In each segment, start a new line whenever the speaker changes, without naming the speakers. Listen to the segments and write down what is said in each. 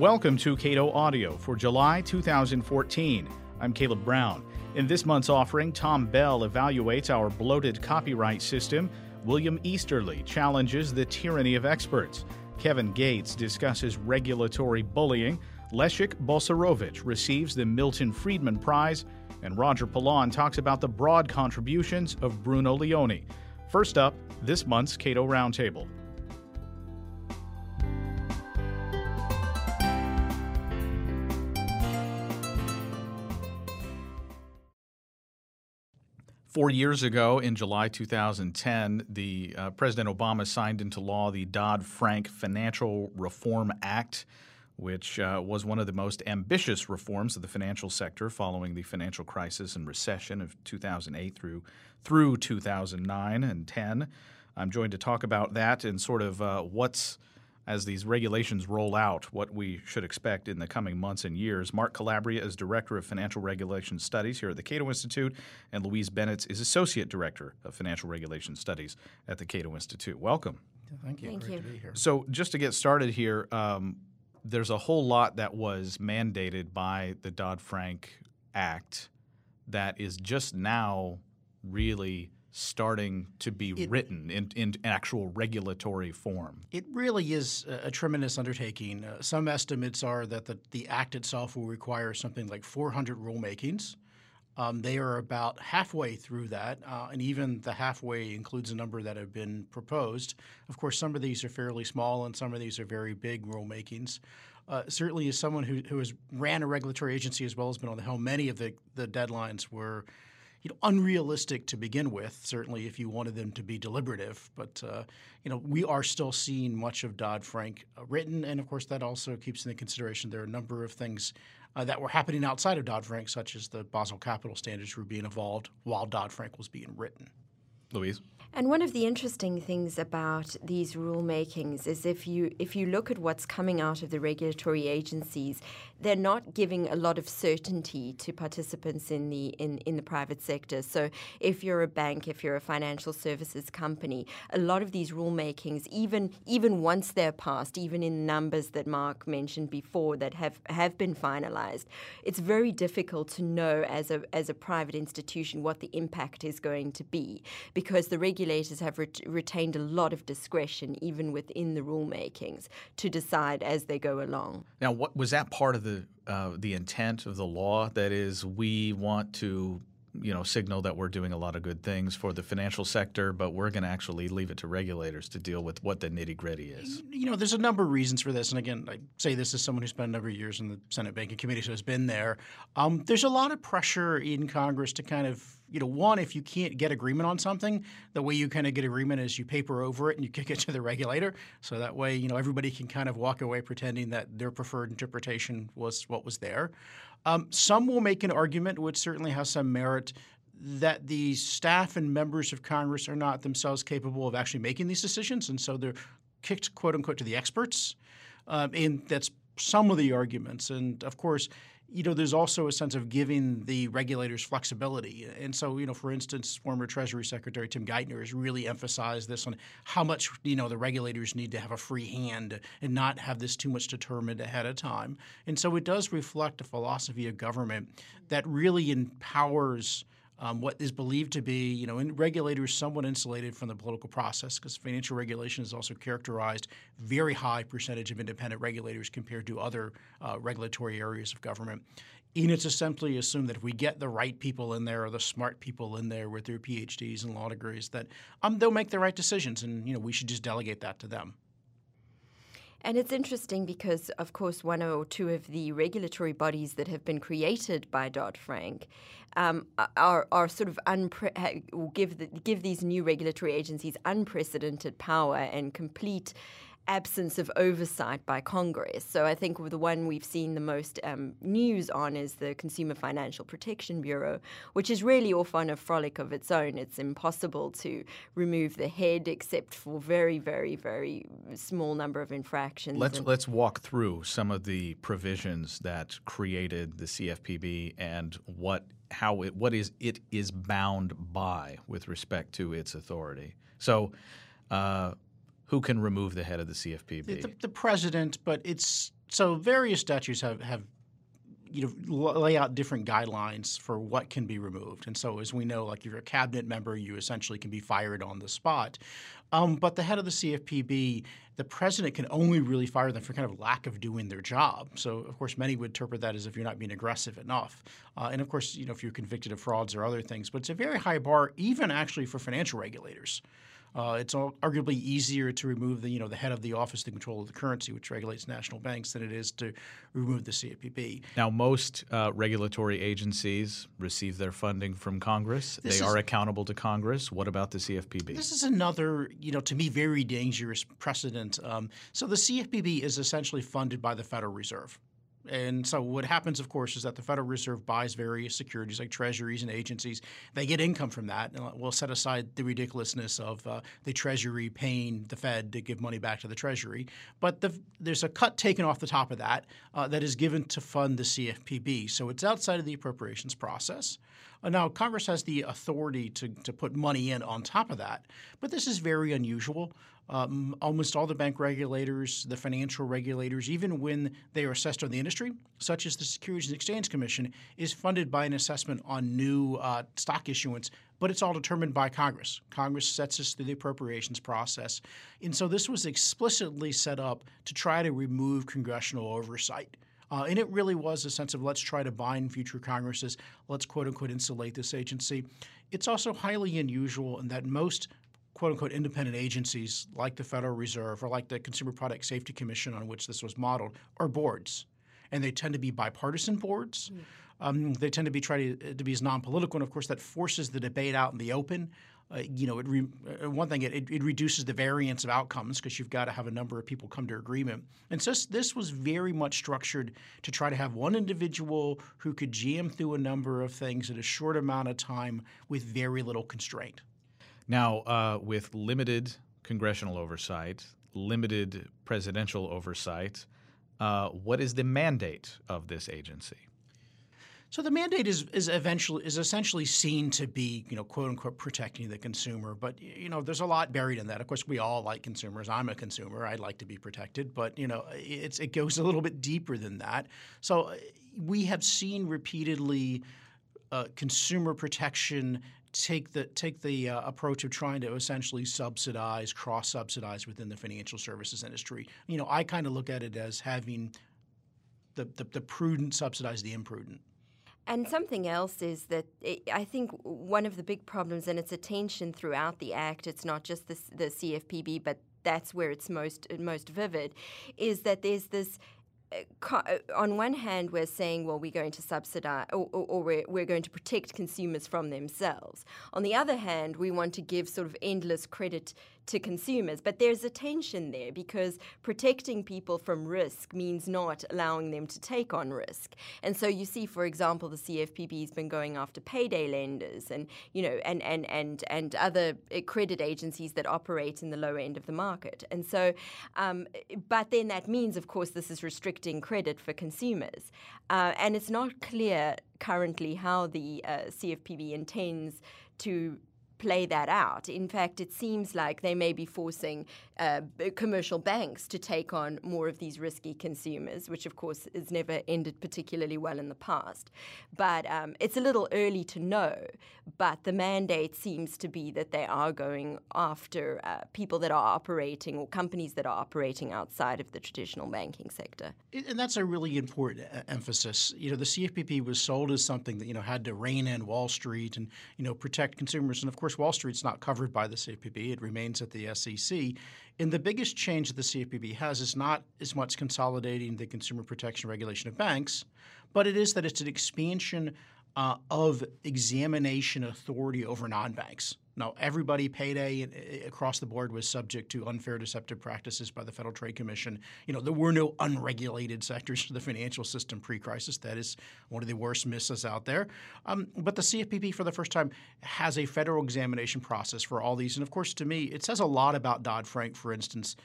Welcome to Cato Audio for July 2014. I'm Caleb Brown. In this month's offering, Tom Bell evaluates our bloated copyright system. William Easterly challenges the tyranny of experts. Kevin Gates discusses regulatory bullying. Leszek Balcerowicz receives the Milton Friedman Prize. And Roger Pilon talks about the broad contributions of Bruno Leoni. First up, this month's Cato Roundtable. Four years ago, in July 2010, the uh, President Obama signed into law the Dodd-Frank Financial Reform Act, which uh, was one of the most ambitious reforms of the financial sector following the financial crisis and recession of 2008 through through 2009 and 10. I'm joined to talk about that and sort of uh, what's as these regulations roll out, what we should expect in the coming months and years. Mark Calabria is Director of Financial Regulation Studies here at the Cato Institute, and Louise Bennett is Associate Director of Financial Regulation Studies at the Cato Institute. Welcome.
Thank you.
Thank
Great
you.
to be here.
So, just to get started here, um, there's a whole lot that was mandated by the Dodd Frank Act that is just now really starting to be
It-
written in, in actual regulatory form.
It really is a, tremendous undertaking. Uh, some estimates are that the, the act itself will require something like 400 rulemakings. Um, they are about halfway through that, uh, and even the halfway includes a number that have been proposed. Of course, some of these are fairly small, and some of these are very big rulemakings. Uh, certainly, as someone who, who has ran a regulatory agency as well as been on the helm, many of the, the deadlines were you know, unrealistic to begin with. Certainly, if you wanted them to be deliberative, but uh, you know, we are still seeing much of Dodd Frank uh, written, and of course, that also keeps into consideration there are a number of things uh, that were happening outside of Dodd Frank, such as the Basel Capital Standards were being evolved while Dodd Frank was being written.
Louise?
And one of the interesting things about these rulemakings is if you if you look at what's coming out of the regulatory agencies, they're not giving a lot of certainty to participants in the in, in the private sector. So if you're a bank, if you're a financial services company, a lot of these rulemakings, even even once they're passed, even in numbers that Mark mentioned before that have, have been finalized, it's very difficult to know as a as a private institution what the impact is going to be because the regulators have ret- retained a lot of discretion even within the rulemakings to decide as they go along.
Now, what was that part of the uh, the intent of the law? That is, we want to, you know, signal that we're doing a lot of good things for the financial sector, but we're going to actually leave it to regulators to deal with what the nitty gritty is.
You know, there's a number of reasons for this, and again, I say this as someone who spent a number of years in the Senate Banking Committee, so has been there. Um, there's a lot of pressure in Congress to kind of, you know, one, if you can't get agreement on something, the way you kind of get agreement is you paper over it and you kick it to the regulator, so that way, you know, everybody can kind of walk away pretending that their preferred interpretation was what was there. Um, some will make an argument, which certainly has some merit, that the staff and members of Congress are not themselves capable of actually making these decisions, and so they're kicked, quote unquote, to the experts. Um, and that's some of the arguments. And of course, you know, there's also a sense of giving the regulators flexibility. And so, you know, for instance, former Treasury Secretary Tim Geithner has really emphasized this on how much, you know, the regulators need to have a free hand and not have this too much determined ahead of time. And so it does reflect a philosophy of government that really empowers um, what is believed to be, you know, regulators somewhat insulated from the political process because financial regulation is also characterized very high percentage of independent regulators compared to other uh, regulatory areas of government. And it's essentially assumed that if we get the right people in there or the smart people in there with their PhDs and law degrees, that um, they'll make the right decisions, and you know we should just delegate that to them.
And it's interesting because, of course, one or two of the regulatory bodies that have been created by Dodd Frank um, are, are sort of unpre- give the, give these new regulatory agencies unprecedented power and complete absence of oversight by Congress. So I think the one we've seen the most um, news on is the Consumer Financial Protection Bureau, which is really off on a frolic of its own. It's impossible to remove the head except for very, very, very small number of infractions.
Let's
And-
let's walk through some of the provisions that created the CFPB and what how it what is it is bound by with respect to its authority. So, uh, who can remove the head of the CFPB?
The, the, president, but it's so various statutes have have you know lay out different guidelines for what can be removed. And so, as we know, like if you're a cabinet member, you essentially can be fired on the spot. Um, but the head of the CFPB, the president can only really fire them for kind of lack of doing their job. So, of course, many would interpret that as if you're not being aggressive enough. Uh, and of course, you know, if you're convicted of frauds or other things. But it's a very high bar, even actually for financial regulators. Uh, it's arguably easier to remove the you know the head of the office the control of the currency, which regulates national banks, than it is to remove the CFPB.
Now, most uh, regulatory agencies receive their funding from Congress. This they is, are accountable to Congress. What about the CFPB?
This is another you know to me very dangerous precedent. Um, so the CFPB is essentially funded by the Federal Reserve. And so what happens, of course, is that the Federal Reserve buys various securities like treasuries and agencies. They get income from that. And we'll set aside the ridiculousness of uh, the Treasury paying the Fed to give money back to the Treasury. But the, there's a cut taken off the top of that uh, that is given to fund the CFPB. So it's outside of the appropriations process. Uh, now, Congress has the authority to, to put money in on top of that, but this is very unusual. Um, almost all the bank regulators, the financial regulators, even when they are assessed on the industry, such as the Securities and Exchange Commission, is funded by an assessment on new uh, stock issuance, but it's all determined by Congress. Congress sets this through the appropriations process. And so this was explicitly set up to try to remove congressional oversight. Uh, and it really was a sense of let's try to bind future Congresses, let's quote unquote insulate this agency. It's also highly unusual in that most quote unquote independent agencies like the Federal Reserve or like the Consumer Product Safety Commission on which this was modeled are boards. And they tend to be bipartisan boards. Mm. Um, they tend to be try to, to be as non-political, and of course that forces the debate out in the open. Uh, you know, it re- uh, one thing it, it, reduces the variance of outcomes because you've got to have a number of people come to agreement. And so this was very much structured to try to have one individual who could jam through a number of things in a short amount of time with very little constraint.
Now, uh, with limited congressional oversight, limited presidential oversight, uh, what is the mandate of this agency?
So the mandate is is eventually is essentially seen to be you know quote unquote protecting the consumer, but you know there's a lot buried in that. Of course, we all like consumers. I'm a consumer. I'd like to be protected, but you know it's it goes a little bit deeper than that. So we have seen repeatedly uh, consumer protection take the take the uh, approach of trying to essentially subsidize, cross subsidize within the financial services industry. You know, I kind of look at it as having the, the, the prudent subsidize the imprudent.
And something else is that it, I think one of the big problems, and it's a tension throughout the Act, it's not just the, the CFPB, but that's where it's most most vivid, is that there's this on one hand, we're saying, well, we're going to subsidize or, or, or, we're, we're going to protect consumers from themselves. On the other hand, we want to give sort of endless credit to consumers. But there's a tension there because protecting people from risk means not allowing them to take on risk. And so you see, for example, the CFPB has been going after payday lenders and you know and and and and other credit agencies that operate in the lower end of the market. And so, um, but then that means, of course, this is restricting credit for consumers, uh, and it's not clear currently how the uh, CFPB intends to play that out. In fact, it seems like they may be forcing uh, commercial banks to take on more of these risky consumers, which of course has never ended particularly well in the past. But um, it's a little early to know. But the mandate seems to be that they are going after uh, people that are operating or companies that are operating outside of the traditional banking sector.
And that's a really important uh, emphasis. You know, the CFPB was sold as something that you know had to rein in Wall Street and you know protect consumers, and of course Wall Street's not covered by the CFPB; it remains at the SEC. And the biggest change that the CFPB has is not as much consolidating the consumer protection regulation of banks, but it is that it's an expansion uh, of examination authority over non-banks. Now, everybody payday uh, across the board was subject to unfair deceptive practices by the Federal Trade Commission. You know, there were no unregulated sectors of the financial system pre-crisis. That is one of the worst misses out there. Um, but the CFPB, for the first time, has a federal examination process for all these. And of course, to me, it says a lot about Dodd-Frank, for instance,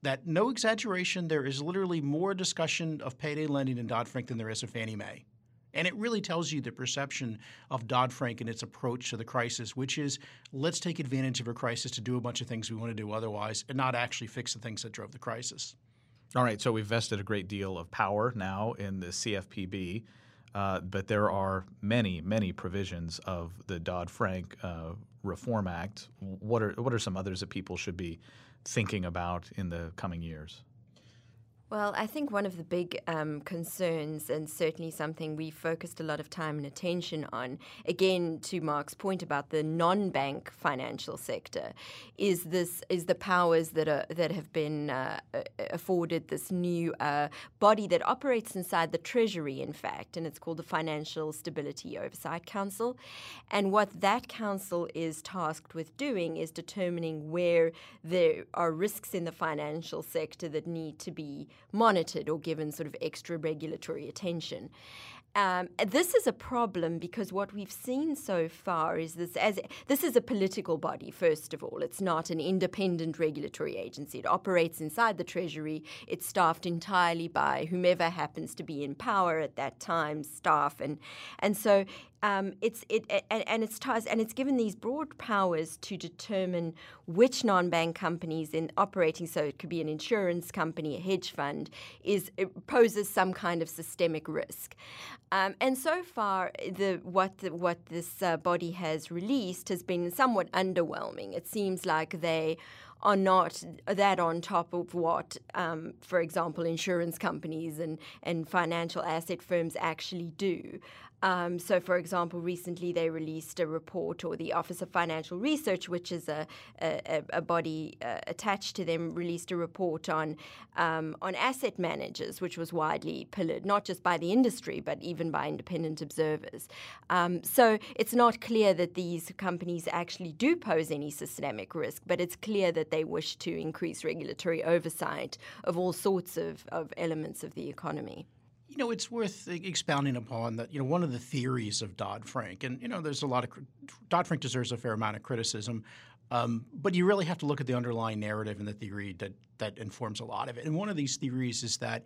that no exaggeration, there is literally more discussion of payday lending in Dodd-Frank than there is of Fannie Mae And it really tells you the perception of Dodd Frank and its approach to the crisis, which is let's take advantage of a crisis to do a bunch of things we want to do otherwise and not actually fix the things that drove the crisis.
All right, so we've vested a great deal of power now in the CFPB, uh, but there are many, many provisions of the Dodd Frank uh, Reform Act. What are what are some others that people should be thinking about in the coming years?
Well, I think one of the big um, concerns, and certainly something we focused a lot of time and attention on, again to Mark's point about the non-bank financial sector, is this is the powers that are that have been uh, afforded this new uh, body that operates inside the Treasury, in fact, and it's called the Financial Stability Oversight Council. And what that council is tasked with doing is determining where there are risks in the financial sector that need to be monitored or given sort of extra regulatory attention. Um, this is a problem because what we've seen so far is this as this is a political body first of all it's not an independent regulatory agency it operates inside the treasury it's staffed entirely by whomever happens to be in power at that time staff and and so um, it's it and, and it's ties and it's given these broad powers to determine which non-bank companies in operating. So it could be an insurance company, a hedge fund, is poses some kind of systemic risk. Um, and so far, the what the, what this uh, body has released has been somewhat underwhelming. It seems like they are not that on top of what, um, for example, insurance companies and, and financial asset firms actually do. Um, so, for example, recently they released a report, or the Office of Financial Research, which is a, a, a body uh, attached to them, released a report on um, on asset managers, which was widely pillared, not just by the industry, but even by independent observers. Um, so, it's not clear that these companies actually do pose any systemic risk, but it's clear that they wish to increase regulatory oversight of all sorts of, of elements of the economy.
You know, it's worth expounding upon that. You know, one of the theories of Dodd Frank, and you know, there's a lot of Dodd Frank deserves a fair amount of criticism, um, but you really have to look at the underlying narrative and the theory that that informs a lot of it. And one of these theories is that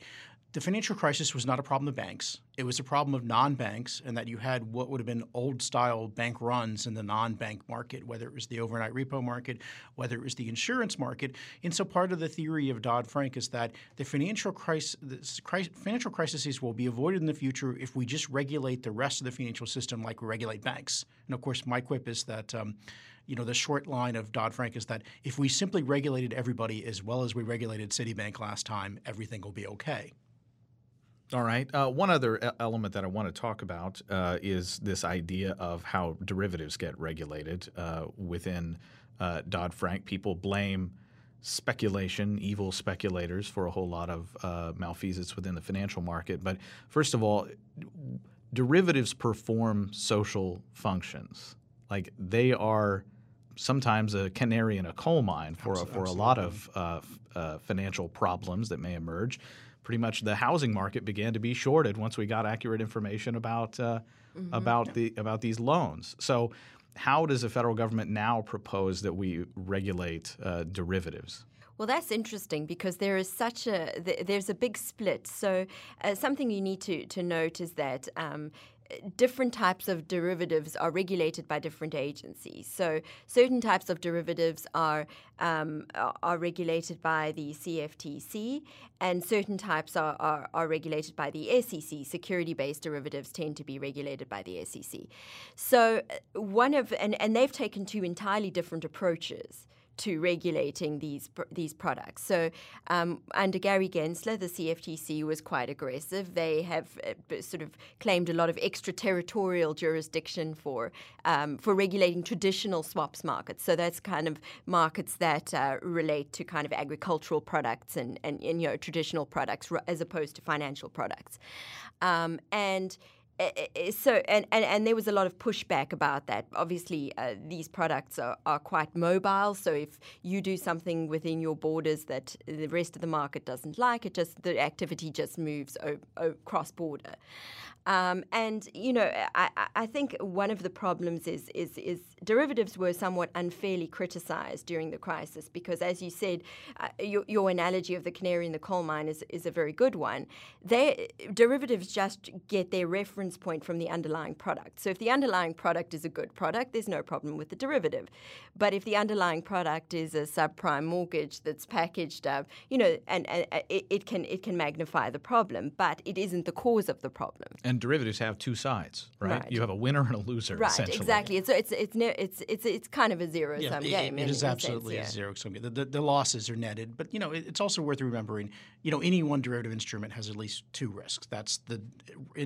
the financial crisis was not a problem of banks. It was a problem of non banks, and that you had what would have been old style bank runs in the non bank market, whether it was the overnight repo market, whether it was the insurance market. And so part of the theory of Dodd Frank is that the financial, crisis, the financial crises will be avoided in the future if we just regulate the rest of the financial system like we regulate banks. And of course, my quip is that. Um, you know, the short line of Dodd Frank is that if we simply regulated everybody as well as we regulated Citibank last time, everything will be okay.
All right. Uh, one other element that I want to talk about uh, is this idea of how derivatives get regulated uh, within uh, Dodd Frank. People blame speculation, evil speculators, for a whole lot of uh, malfeasance within the financial market. But first of all, derivatives perform social functions. Like they are sometimes a canary in a coal mine for, a, for a lot of uh, financial problems that may emerge pretty much the housing market began to be shorted once we got accurate information about uh, mm-hmm. about the about these loans. So, how does the federal government now propose that we regulate uh, derivatives?
Well, that's interesting because there is such a there's a big split. So, uh, something you need to to note is that. Um, different types of derivatives are regulated by different agencies. So certain types of derivatives are um, are regulated by the CFTC, and certain types are, are, are regulated by the SEC. Security-based derivatives tend to be regulated by the SEC. So uh, one of and, and they've taken two entirely different approaches to regulating these these products. So um, under Gary Gensler, the CFTC was quite aggressive. They have uh, sort of claimed a lot of extraterritorial jurisdiction for um, for regulating traditional swaps markets. So that's kind of markets that uh, relate to kind of agricultural products and, and, and, you know traditional products as opposed to financial products. Um, and Eh, eh, eh, so and, and, and there was a lot of pushback about that. Obviously, uh, these products are, are quite mobile. So if you do something within your borders that the rest of the market doesn't like, it just the activity just moves o- o- cross border. Um, and you know, I, I think one of the problems is, is is derivatives were somewhat unfairly criticised during the crisis because, as you said, uh, your, your, analogy of the canary in the coal mine is, is a very good one. They derivatives just get their reference point from the underlying product. So if the underlying product is a good product, there's no problem with the derivative. But if the underlying product is a subprime mortgage that's packaged up, you know, and, and it, it can it can magnify the problem, but it isn't the cause of the problem.
And derivatives have two sides, right?
right.
You have a winner and a loser.
Right, exactly. It's it's it's it's it's it's kind of a zero sum
it,
game.
It
in,
is
in
absolutely
sense,
yeah. a zero sum game. The, the, the, losses are netted, but you know it, it's also worth remembering. You know, any one derivative instrument has at least two risks. That's the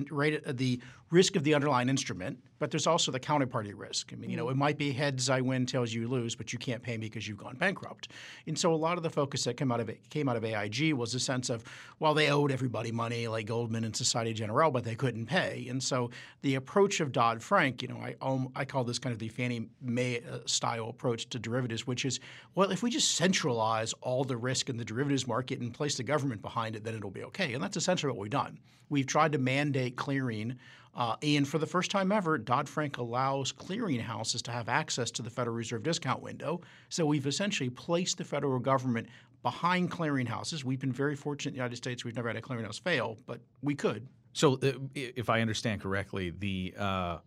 rate uh, the risk of the underlying instrument, but there's also the counterparty risk. I mean, you know, it mm. might be heads I win, tails you lose, but you can't pay me because you've gone bankrupt. And so a lot of the focus that came out of it, came out of AIG was a sense of, well, they owed everybody money like Goldman and Societe Generale, but they couldn't pay. And so the approach of Dodd Frank, you know, I I call this kind of the Fannie Mae uh, style approach to derivatives, which is, well, if we just centralize all the risk in the derivatives market and place the government behind it, then it'll be okay. And that's essentially what we've done. We've tried to mandate clearing uh, and for the first time ever, Dodd Frank allows clearinghouses to have access to the Federal Reserve discount window. So we've essentially placed the federal government behind clearinghouses. We've been very fortunate in the United States. We've never had a clearinghouse fail, but we could.
So, uh, if I understand correctly, the uh,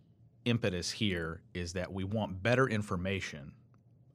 impetus here is that we want better information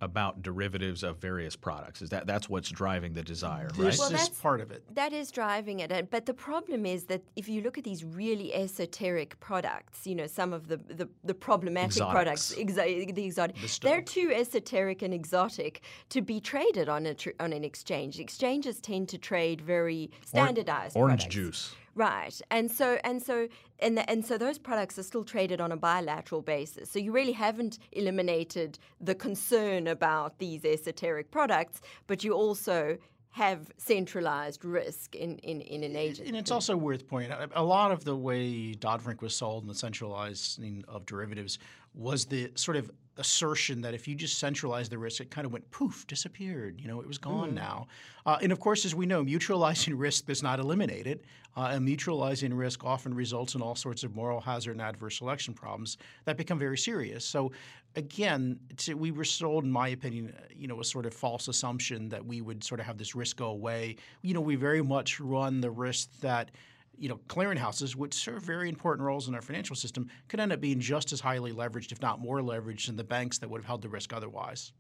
about derivatives of various products. Is that that's what's driving the desire,
this
right?
This well, is part of it.
That is driving it. But the problem is that if you look at these really esoteric products, you know, some of the the, the problematic
Exotics.
products, exa- the exotic, the they're too esoteric and exotic to be traded on a tr- on an exchange. Exchanges tend to trade very standardized
or- orange
products.
juice.
Right, and so and so and the, and so those products are still traded on a bilateral basis. So you really haven't eliminated the concern about these esoteric products, but you also have centralized risk in, in, in an agent.
And it's also worth pointing out a lot of the way Dodd Frank was sold and the centralizing of derivatives was the sort of assertion that if you just centralize the risk, it kind of went poof, disappeared. You know, it was gone mm. now. Uh, and of course, as we know, mutualizing risk does not eliminate it. Uh, and mutualizing risk often results in all sorts of moral hazard and adverse selection problems that become very serious. So, again, we were sold, in my opinion, you know, a sort of false assumption that we would sort of have this risk go away. You know, we very much run the risk that – you know, clearinghouses, which serve very important roles in our financial system, could end up being just as highly leveraged, if not more leveraged, than the banks that would have held the risk otherwise.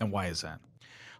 And why is that?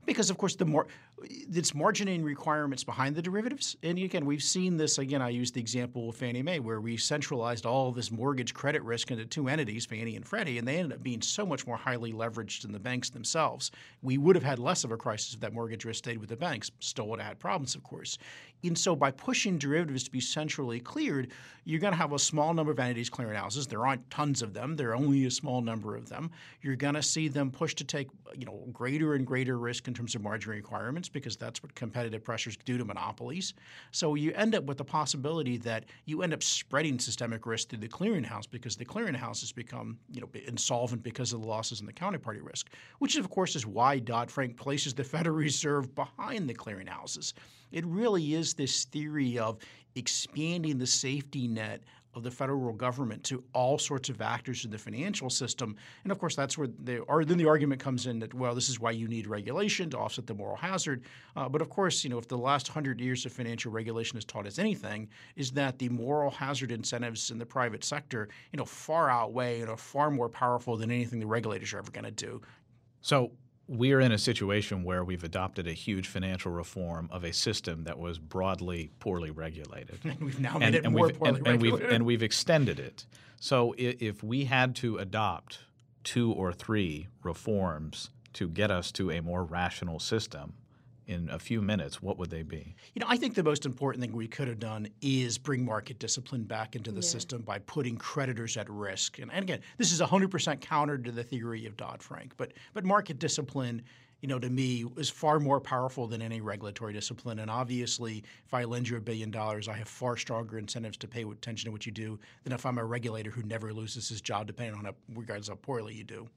Because of course the more it's margining requirements behind the derivatives. And again, we've seen this again. I used the example of Fannie Mae, where we centralized all this mortgage credit risk into two entities, Fannie and Freddie, and they ended up being so much more highly leveraged than the banks themselves. We would have had less of a crisis if that mortgage risk stayed with the banks. Still would have had problems, of course. And so by pushing derivatives to be centrally cleared, you're going to have a small number of entities clearing houses. There aren't tons of them. There are only a small number of them. You're going to see them push to take you know greater and greater risk in terms of margin requirements because that's what competitive pressures do to monopolies. So you end up with the possibility that you end up spreading systemic risk through the clearinghouse because the clearinghouse has become you know insolvent because of the losses in the counterparty risk, which of course is why Dodd Frank places the Federal Reserve behind the clearinghouses. It really is this theory of expanding the safety net of the federal government to all sorts of actors in the financial system. And of course, that's where the or then the argument comes in that well, this is why you need regulation to offset the moral hazard. Uh, but of course, you know, if the last hundred years of financial regulation has taught us anything, is that the moral hazard incentives in the private sector, you know, far outweigh and are far more powerful than anything the regulators are ever going to do.
So we're in a situation where we've adopted a huge financial reform of a system that was broadly poorly regulated.
And we've now made and, it and more poorly
and,
regulated.
We've, and we've extended it. So if we had to adopt two or three reforms to get us to a more rational system, in a few minutes, what would they be?
You know, I think the most important thing we could have done is bring market discipline back into the yeah. system by putting creditors at risk. And, and again, this is 100% counter to the theory of Dodd Frank, but but market discipline you know, to me, is far more powerful than any regulatory discipline. And obviously, if I lend you a billion dollars, I have far stronger incentives to pay attention to what you do than if I'm a regulator who never loses his job, depending on how, regardless how poorly you do.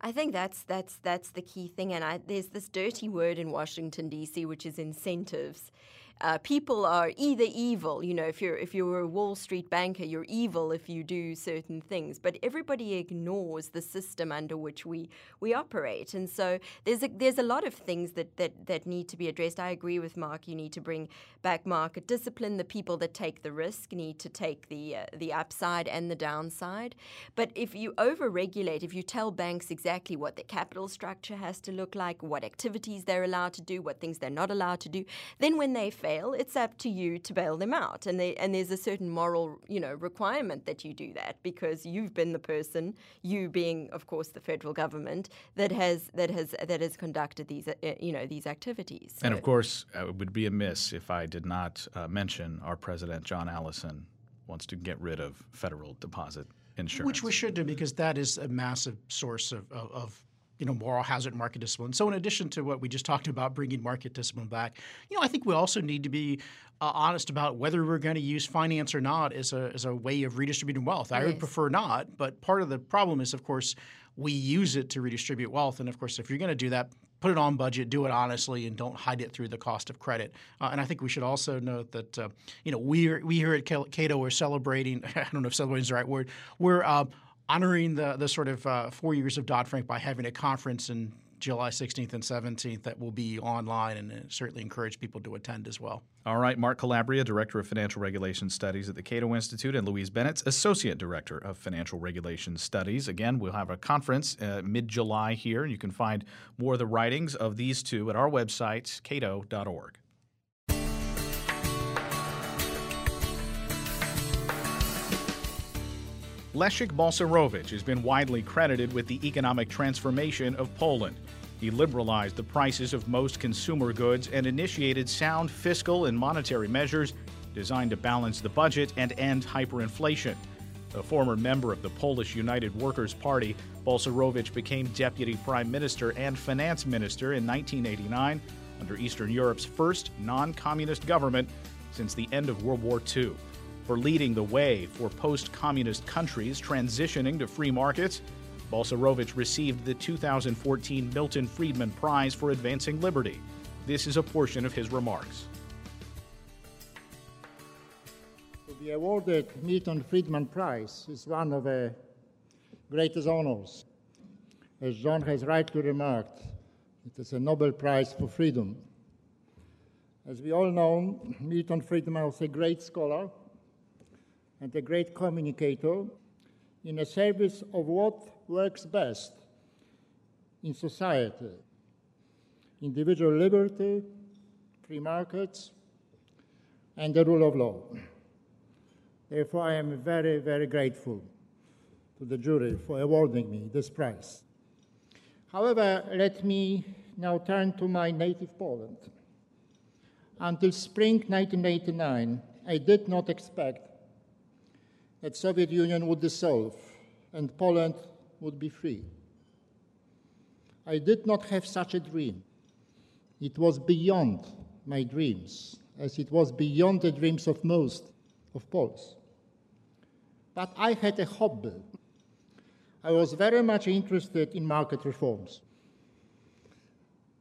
I think that's that's that's the key thing, and I, there's this dirty word in Washington D.C. which is incentives. Uh, people are either evil, you know, if you're if you're a Wall Street banker, you're evil if you do certain things. But everybody ignores the system under which we we operate, and so there's a there's a lot of things that that that need to be addressed. I agree with Mark. You need to bring back market discipline. The people that take the risk need to take the uh, the upside and the downside. But if you over-regulate, if you tell banks exactly what their capital structure has to look like, what activities they're allowed to do, what things they're not allowed to do, then when they fail, it's up to you to bail them out. And they, and there's a certain moral, you know, requirement that you do that because you've been the person, you being, of course, the federal government that has that has that has conducted these, uh, you know, these activities.
So. And of course, uh, it would be amiss if I did not uh, mention our president, John Allison, wants to get rid of federal deposit insurance.
Which we should do because that is a massive source of, of, of you know, moral hazard market discipline. So, in addition to what we just talked about, bringing market discipline back, you know, I think we also need to be uh, honest about whether we're going to use finance or not as a as a way of redistributing wealth. I would prefer not, but part of the problem is, of course, we use it to redistribute wealth, and of course, if you're going to do that, put it on budget, do it honestly, and don't hide it through the cost of credit. Uh, and I think we should also note that uh, you know we we here at Cato are celebrating. I don't know if celebrating is the right word. We're uh, honoring the the sort of uh, four years of Dodd Frank by having a conference in July 16th and 17th that will be online and certainly encourage people to attend as well.
All right, Mark Calabria, Director of Financial Regulation Studies at the Cato Institute, and Louise Bennett, Associate Director of Financial Regulation Studies. Again, we'll have a conference uh, mid July here. And you can find more of the writings of these two at our website, cato.org. Leszek Balcerowicz has been widely credited with the economic transformation of Poland. He liberalized the prices of most consumer goods and initiated sound fiscal and monetary measures designed to balance the budget and end hyperinflation. A former member of the Polish United Workers' Party, Balcerowicz became deputy prime minister and finance minister in 1989 under Eastern Europe's first non communist government since the end of World War II for leading the way for post communist countries transitioning to free markets. Balcerowicz received the 2014 Milton Friedman Prize for Advancing Liberty. This is a portion of his remarks.
To be awarded Milton Friedman Prize is one of the greatest honors. As John has rightly remarked, it is a Nobel Prize for freedom. As we all know, Milton Friedman was a great scholar and a great communicator in the service of what works best in society individual liberty, free markets, and the rule of law. Therefore, I am very, very grateful to the jury for awarding me this prize. However, let me now turn to my native Poland. Until spring 1989, I did not expect that Soviet Union would dissolve and Poland would be free. I did not have such a dream. It was beyond my dreams, as it was beyond the dreams of most of Poles. But I had a hobby. I was very much interested in market reforms.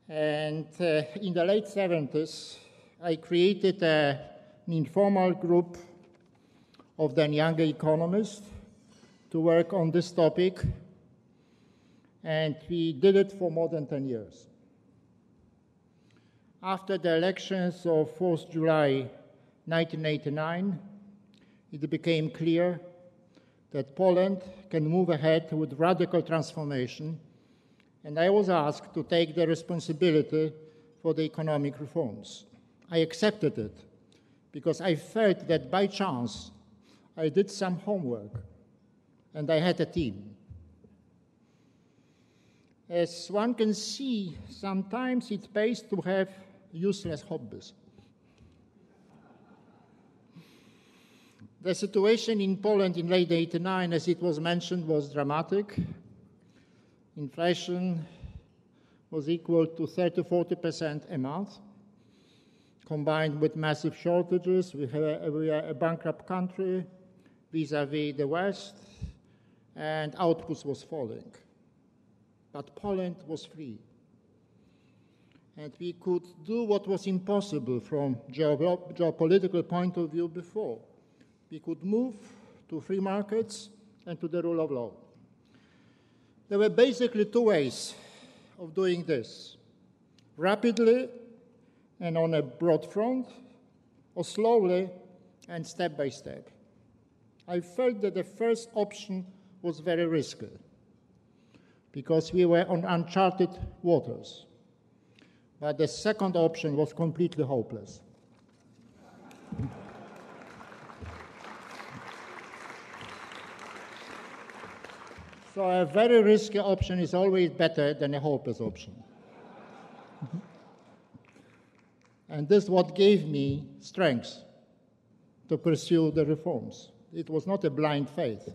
And uh, in the late 70s, I created a, an informal group of then younger economists to work on this topic, and we did it for more than 10 years. After the elections of 4th July 1989, it became clear that Poland can move ahead with radical transformation, and I was asked to take the responsibility for the economic reforms. I accepted it because I felt that by chance I did some homework and I had a team. As one can see, sometimes it pays to have useless hobbies. The situation in Poland in late 89, as it was mentioned, was dramatic. Inflation was equal to 30 40% a month. Combined with massive shortages, we, have, we are a bankrupt country, vis-à-vis the West, and output was falling. But Poland was free. and we could do what was impossible from geo- geopolitical point of view before. We could move to free markets and to the rule of law. There were basically two ways of doing this rapidly and on a broad front, or slowly and step by step. I felt that the first option was very risky because we were on uncharted waters. But the second option was completely hopeless. so a very risky option is always better than a hopeless option. and this is what gave me strength to pursue the reforms. It was not a blind faith.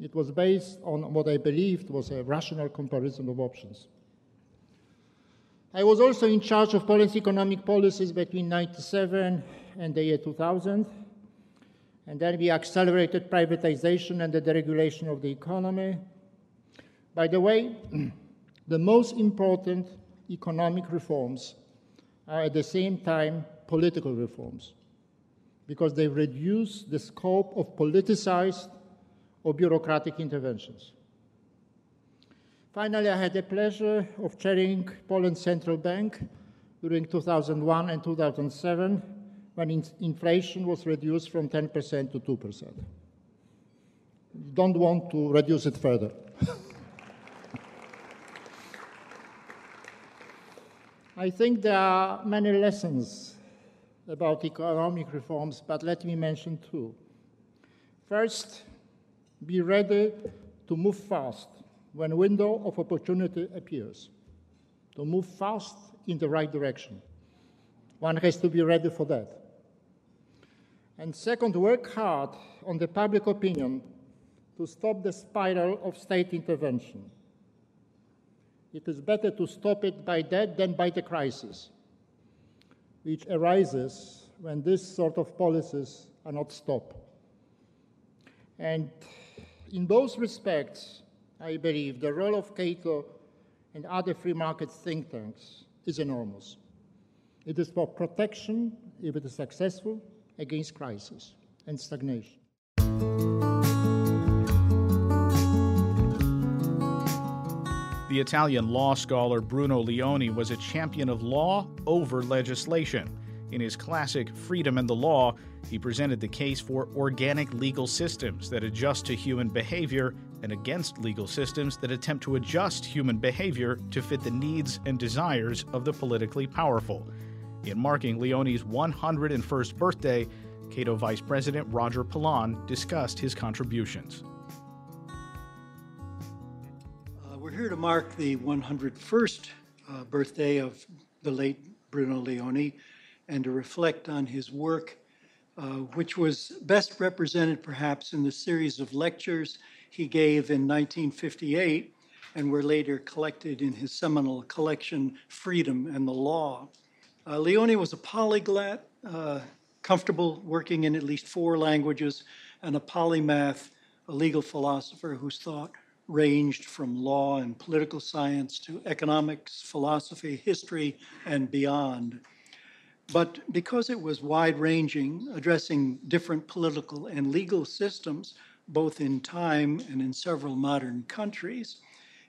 It was based on what I believed was a rational comparison of options. I was also in charge of Poland's economic policies between 97 and the year 2000. And then we accelerated privatization and the deregulation of the economy. By the way, the most important economic reforms are at the same time political reforms because they reduce the scope of politicized or bureaucratic interventions. Finally, I had the pleasure of chairing Poland's central bank during 2001 and 2007 when in inflation was reduced from 10% to 2%. Don't want to reduce it further. I think there are many lessons about economic reforms, but let me mention two. First, be ready to move fast when a window of opportunity appears, to move fast in the right direction. One has to be ready for that. And second, work hard on the public opinion to stop the spiral of state intervention. It is better to stop it by that than by the crisis, which arises when this sort of policies are not stopped. And in both respects, I believe the role of Cato and other free market think tanks is enormous. It is for protection, if it is successful, against crisis and stagnation.
The Italian law scholar Bruno Leoni was a champion of law over legislation. In his classic Freedom and the Law, he presented the case for organic legal systems that adjust to human behavior and against legal systems that attempt to adjust human behavior to fit the needs and desires of the politically powerful. In marking Leoni's 101st birthday, Cato Vice President Roger Pilon discussed his contributions.
We're here to mark the 101st uh, birthday of the late Bruno Leoni and to reflect on his work, uh, which was best represented perhaps in the series of lectures he gave in 1958 and were later collected in his seminal collection, Freedom and the Law. Uh, Leoni was a polyglot, uh, comfortable working in at least four languages, and a polymath, a legal philosopher whose thought ranged from law and political science to economics, philosophy, history, and beyond. But because it was wide ranging, addressing different political and legal systems, both in time and in several modern countries,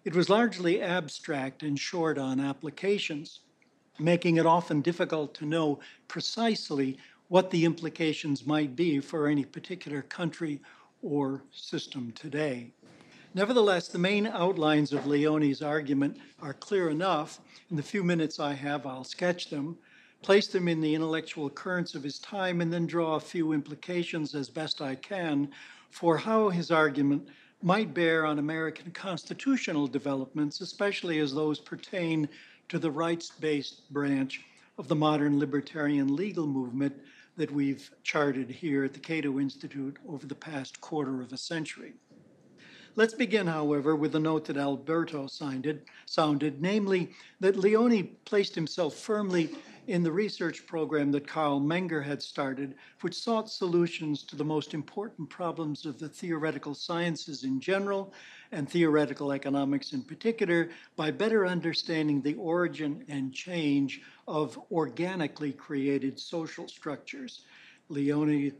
it was largely abstract and short on applications, making it often difficult to know precisely what the implications might be for any particular country or system today. Nevertheless, the main outlines of Leoni's argument are clear enough. In the few minutes I have, I'll sketch them, place them in the intellectual currents of his time, and then draw a few implications as best I can for how his argument might bear on American constitutional developments, especially as those pertain to the rights based branch of the modern libertarian legal movement that we've charted here at the Cato Institute over the past quarter of a century. Let's begin, however, with the note that Alberto sounded, sounded, namely that Leoni placed himself firmly in the research program that Carl Menger had started, which sought solutions to the most important problems of the theoretical sciences in general and theoretical economics in particular by better understanding the origin and change of organically created social structures. Leoni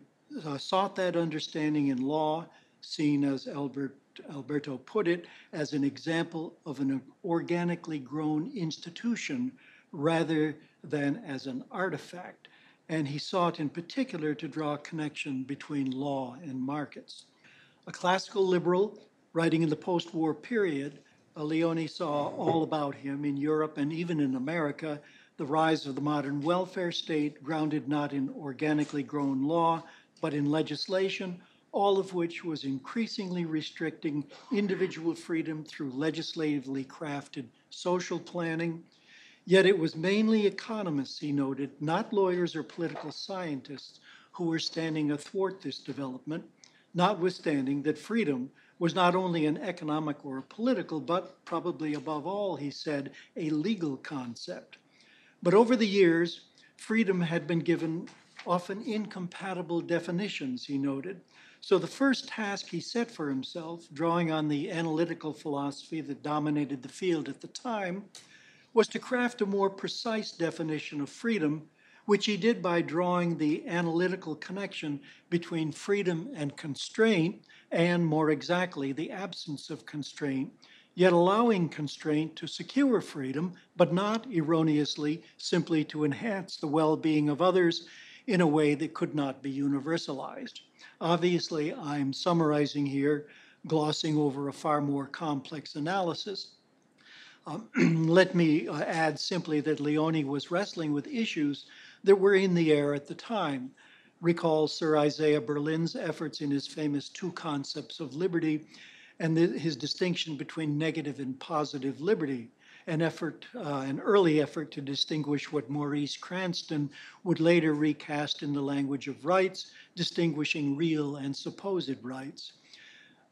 uh, sought that understanding in law, seen as Albert, Alberto put it, as an example of an organically grown institution rather than as an artifact. And he sought in particular to draw a connection between law and markets. A classical liberal writing in the post war period, Leoni saw all about him in Europe and even in America the rise of the modern welfare state, grounded not in organically grown law, but in legislation, all of which was increasingly restricting individual freedom through legislatively crafted social planning. Yet it was mainly economists, he noted, not lawyers or political scientists, who were standing athwart this development, notwithstanding that freedom was not only an economic or a political, but probably above all, he said, a legal concept. But over the years, freedom had been given often incompatible definitions, he noted. So the first task he set for himself, drawing on the analytical philosophy that dominated the field at the time, was to craft a more precise definition of freedom, which he did by drawing the analytical connection between freedom and constraint, and more exactly, the absence of constraint, yet allowing constraint to secure freedom, but not erroneously simply to enhance the well being of others in a way that could not be universalized. Obviously, I'm summarizing here, glossing over a far more complex analysis. Um, let me uh, add simply that Leoni was wrestling with issues that were in the air at the time. Recall Sir Isaiah Berlin's efforts in his famous Two Concepts of Liberty and the, his distinction between negative and positive liberty, an effort, uh, an early effort to distinguish what Maurice Cranston would later recast in the language of rights, distinguishing real and supposed rights.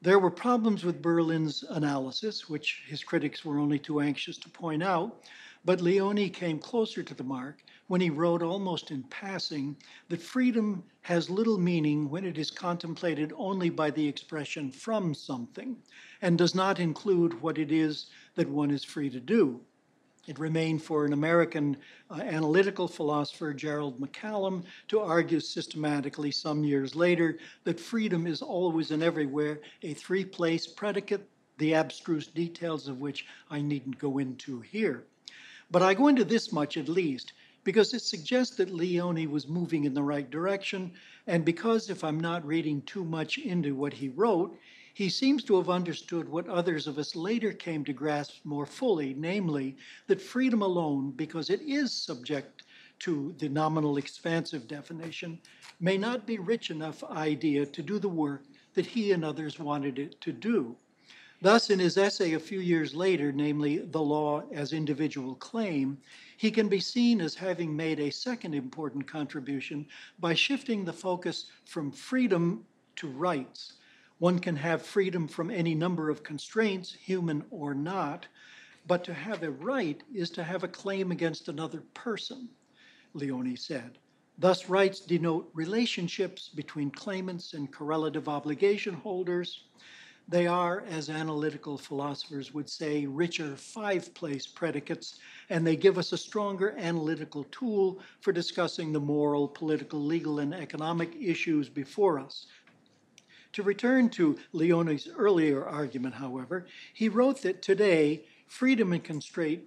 There were problems with Berlin's analysis, which his critics were only too anxious to point out, but Leoni came closer to the mark when he wrote almost in passing that freedom has little meaning when it is contemplated only by the expression from something and does not include what it is that one is free to do. It remained for an American uh, analytical philosopher, Gerald MacCallum, to argue systematically some years later that freedom is always and everywhere a three place predicate, the abstruse details of which I needn't go into here. But I go into this much at least because it suggests that Leoni was moving in the right direction, and because if I'm not reading too much into what he wrote, he seems to have understood what others of us later came to grasp more fully, namely, that freedom alone, because it is subject to the nominal expansive definition, may not be rich enough idea to do the work that he and others wanted it to do. Thus, in his essay a few years later, namely The Law as Individual Claim, he can be seen as having made a second important contribution by shifting the focus from freedom to rights. One can have freedom from any number of constraints, human or not, but to have a right is to have a claim against another person, Leoni said. Thus, rights denote relationships between claimants and correlative obligation holders they are, as analytical philosophers would say, richer five place predicates, and they give us a stronger analytical tool for discussing the moral, political, legal, and economic issues before us. To return to Leoni's earlier argument, however, he wrote that today freedom and constraint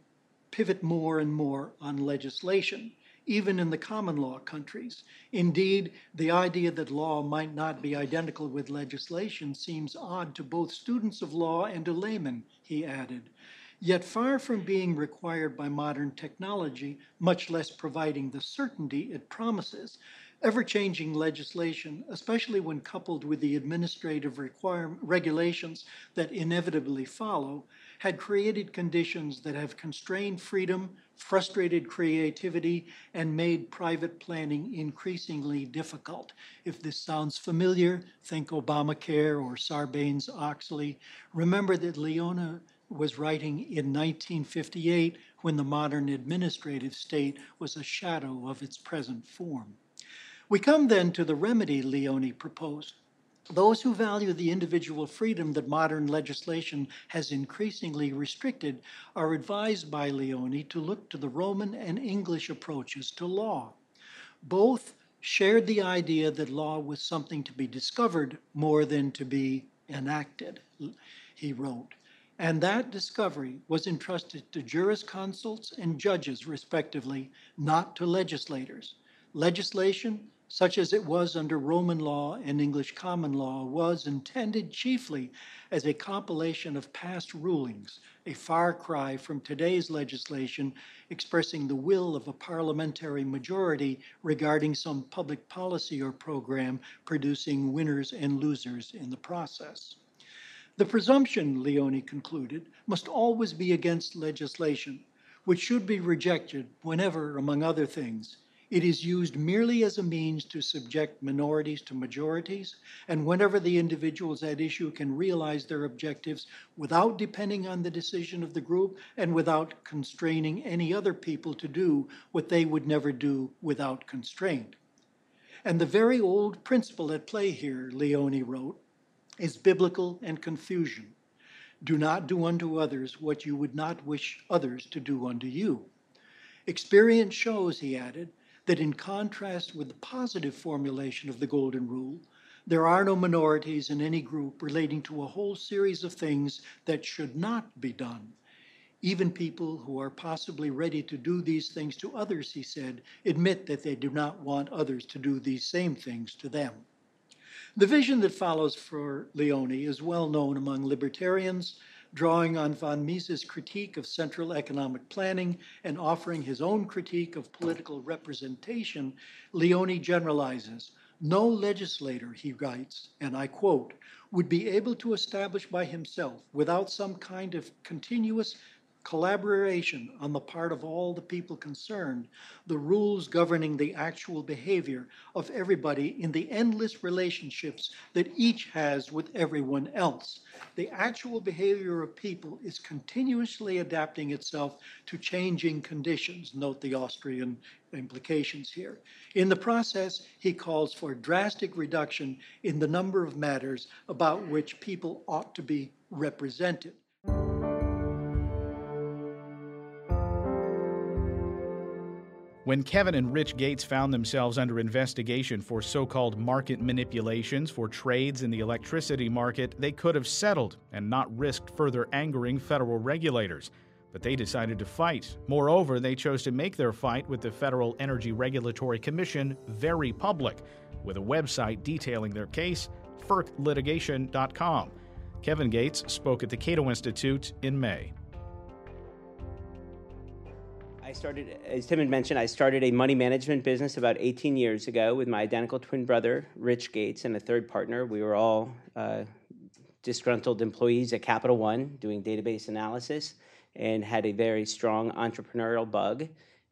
pivot more and more on legislation even in the common law countries. Indeed, the idea that law might not be identical with legislation seems odd to both students of law and to laymen, he added. Yet, far from being required by modern technology, much less providing the certainty it promises, ever changing legislation, especially when coupled with the administrative regulations that inevitably follow, had created conditions that have constrained freedom, frustrated creativity, and made private planning increasingly difficult. If this sounds familiar, think Obamacare or Sarbanes Oxley. Remember that Leoni was writing in 1958 when the modern administrative state was a shadow of its present form. We come then to the remedy Leoni proposed. Those who value the individual freedom that modern legislation has increasingly restricted are advised by Leoni to look to the Roman and English approaches to law. Both shared the idea that law was something to be discovered more than to be enacted, he wrote. And that discovery was entrusted to jurisconsults and judges, respectively, not to legislators. Legislation such as it was under Roman law and English common law, was intended chiefly as a compilation of past rulings, a far cry from today's legislation expressing the will of a parliamentary majority regarding some public policy or program producing winners and losers in the process. The presumption, Leoni concluded, must always be against legislation, which should be rejected whenever, among other things, it is used merely as a means to subject minorities to majorities, and whenever the individuals at issue can realize their objectives without depending on the decision of the group and without constraining any other people to do what they would never do without constraint. And the very old principle at play here, Leoni wrote, is biblical and Confucian. Do not do unto others what you would not wish others to do unto you. Experience shows, he added, that in contrast with the positive formulation of the Golden Rule, there are no minorities in any group relating to a whole series of things that should not be done. Even people who are possibly ready to do these things to others, he said, admit that they do not want others to do these same things to them. The vision that follows for Leoni is well known among libertarians drawing on von Mises' critique of central economic planning and offering his own critique of political representation, Leoni generalizes no legislator, he writes, and I quote, would be able to establish by himself, without some kind of continuous collaboration on the part of all the people concerned, the rules governing the actual behavior of everybody in the endless relationships that each has with everyone else. The actual behavior of people is continuously adapting itself to changing conditions. Note the Austrian implications here. In the process, he calls for drastic reduction in the number of matters about which people ought to be represented.
When Kevin and Rich Gates found themselves under investigation for so called market manipulations for trades in the electricity market, they could have settled and not risked further angering federal regulators. But they decided to fight. Moreover, they chose to make their fight with the Federal Energy Regulatory Commission very public, with a website detailing their case, FERClitigation.com. Kevin Gates spoke at the Cato Institute in May
started, as Tim had mentioned, I started a money management business about 18 years ago with my identical twin brother, Rich Gates, and a third partner. We were all uh, disgruntled employees at Capital One doing database analysis and had a very strong entrepreneurial bug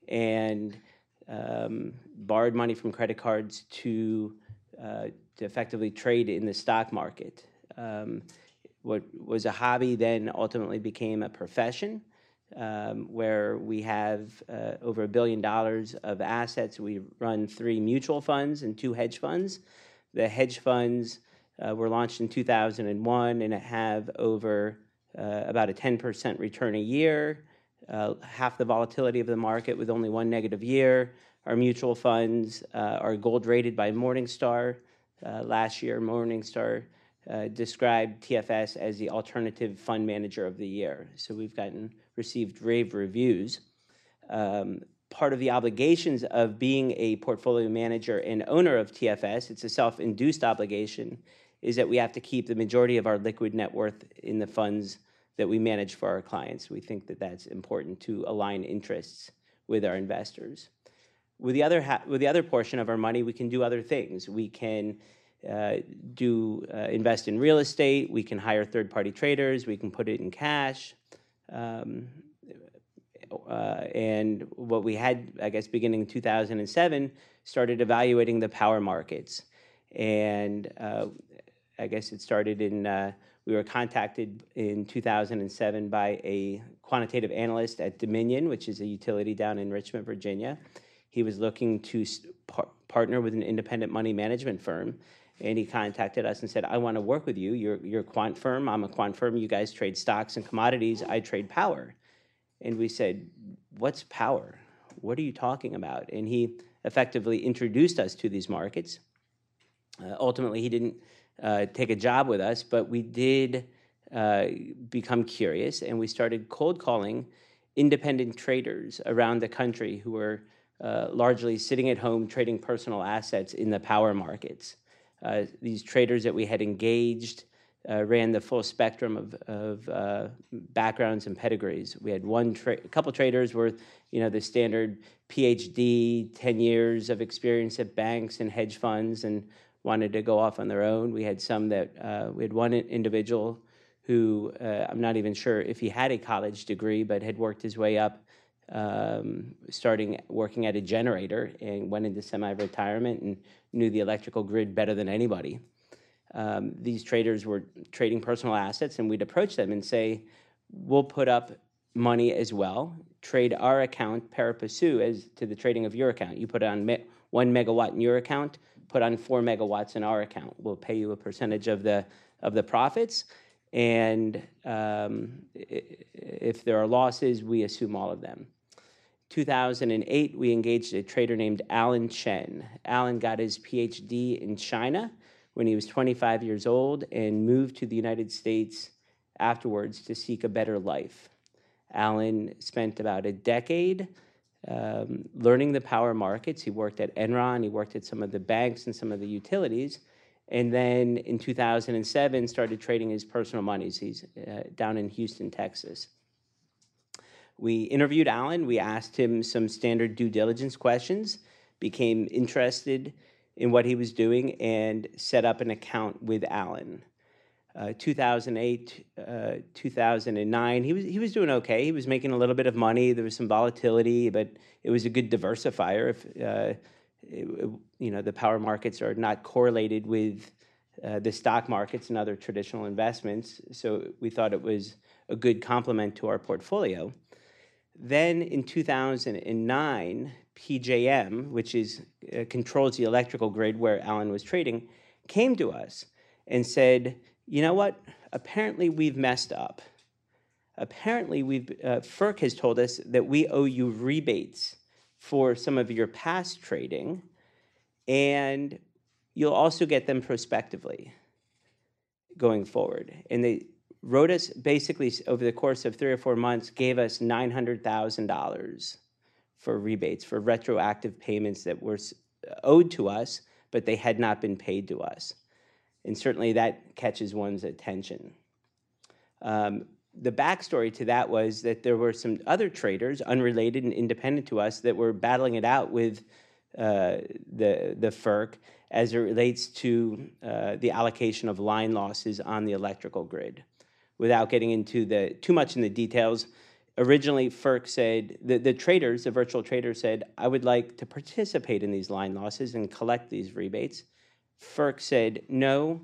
and um, borrowed money from credit cards to, uh, to effectively trade in the stock market. Um, what was a hobby then ultimately became a profession um, where we have uh, over a billion dollars of assets. We run three mutual funds and two hedge funds. The hedge funds uh, were launched in 2001 and have over uh, about a 10% return a year, uh, half the volatility of the market with only one negative year. Our mutual funds uh, are gold rated by Morningstar. Uh, last year, Morningstar described TFS as the alternative fund manager of the year. So we've gotten received rave reviews. Um, part of the obligations of being a portfolio manager and owner of TFS, it's a self induced obligation, is that we have to keep the majority of our liquid net worth in the funds that we manage for our clients. We think that that's important to align interests with our investors. With the other, with the other portion of our money, we can do other things. We can uh, do uh, invest in real estate. We can hire third party traders. We can put it in cash. Um, uh, and what we had, I guess, beginning in 2007, started evaluating the power markets. And uh, I guess it started in uh, We were contacted in 2007 by a quantitative analyst at Dominion, which is a utility down in Richmond, Virginia. He was looking to par- partner with an independent money management firm, and he contacted us and said, "I want to work with you. You're, you're a quant firm. I'm a quant firm. You guys trade stocks and commodities. I trade power." And we said, "What's power? What are you talking about?" And he effectively introduced us to these markets. Uh, ultimately, he didn't uh, take a job with us, but we did uh, become curious and we started cold calling independent traders around the country who were uh, largely sitting at home trading personal assets in the power markets. Uh, these traders that we had engaged uh, ran the full spectrum of, of uh, backgrounds and pedigrees. We had one, tra- a couple traders were, you know, the standard PhD, 10 years of experience at banks and hedge funds, and wanted to go off on their own. We had some that uh, we had one individual who uh, I'm not even sure if he had a college degree, but had worked his way up, um, starting working at a generator and went into semi-retirement and knew the electrical grid better than anybody. Um, these traders were trading personal assets, and we'd approach them and say, "We'll put up money as well. Trade our account pari passu as to the trading of your account. You put on me- one megawatt in your account." put on four megawatts in our account. We'll pay you a percentage of the of the profits, and um, if there are losses, we assume all of them. 2008, we engaged a trader named Alan Chen. Alan got his PhD in China when he was 25 years old and moved to the United States afterwards to seek a better life. Alan spent about a decade um, learning the power markets. He worked at Enron, he worked at some of the banks and some of the utilities. And then in 2007, started trading his personal monies. He's uh, down in Houston, Texas. We interviewed Alan. We asked him some standard due diligence questions, became interested in what he was doing, and set up an account with Alan. Uh, 2008, uh, 2009. He was he was doing okay. He was making a little bit of money. There was some volatility, but it was a good diversifier. If uh, it, you know the power markets are not correlated with uh, the stock markets and other traditional investments, so we thought it was a good complement to our portfolio. Then in 2009, PJM, which is uh, controls the electrical grid where Alan was trading, came to us and said you know what? Apparently, we've messed up. Apparently, we've, uh, FERC has told us that we owe you rebates for some of your past trading, and you'll also get them prospectively going forward. And they us basically over the course of three or four months, gave us $900,000 for rebates, for retroactive payments that were owed to us, but they had not been paid to us and certainly that catches one's attention. Um, the backstory to that was that there were some other traders, unrelated and independent to us, that were battling it out with uh, the the FERC as it relates to uh, the allocation of line losses on the electrical grid. Without getting into the too much in the details, originally FERC said the, the traders, the virtual traders said, I would like to participate in these line losses and collect these rebates. FERC said, no,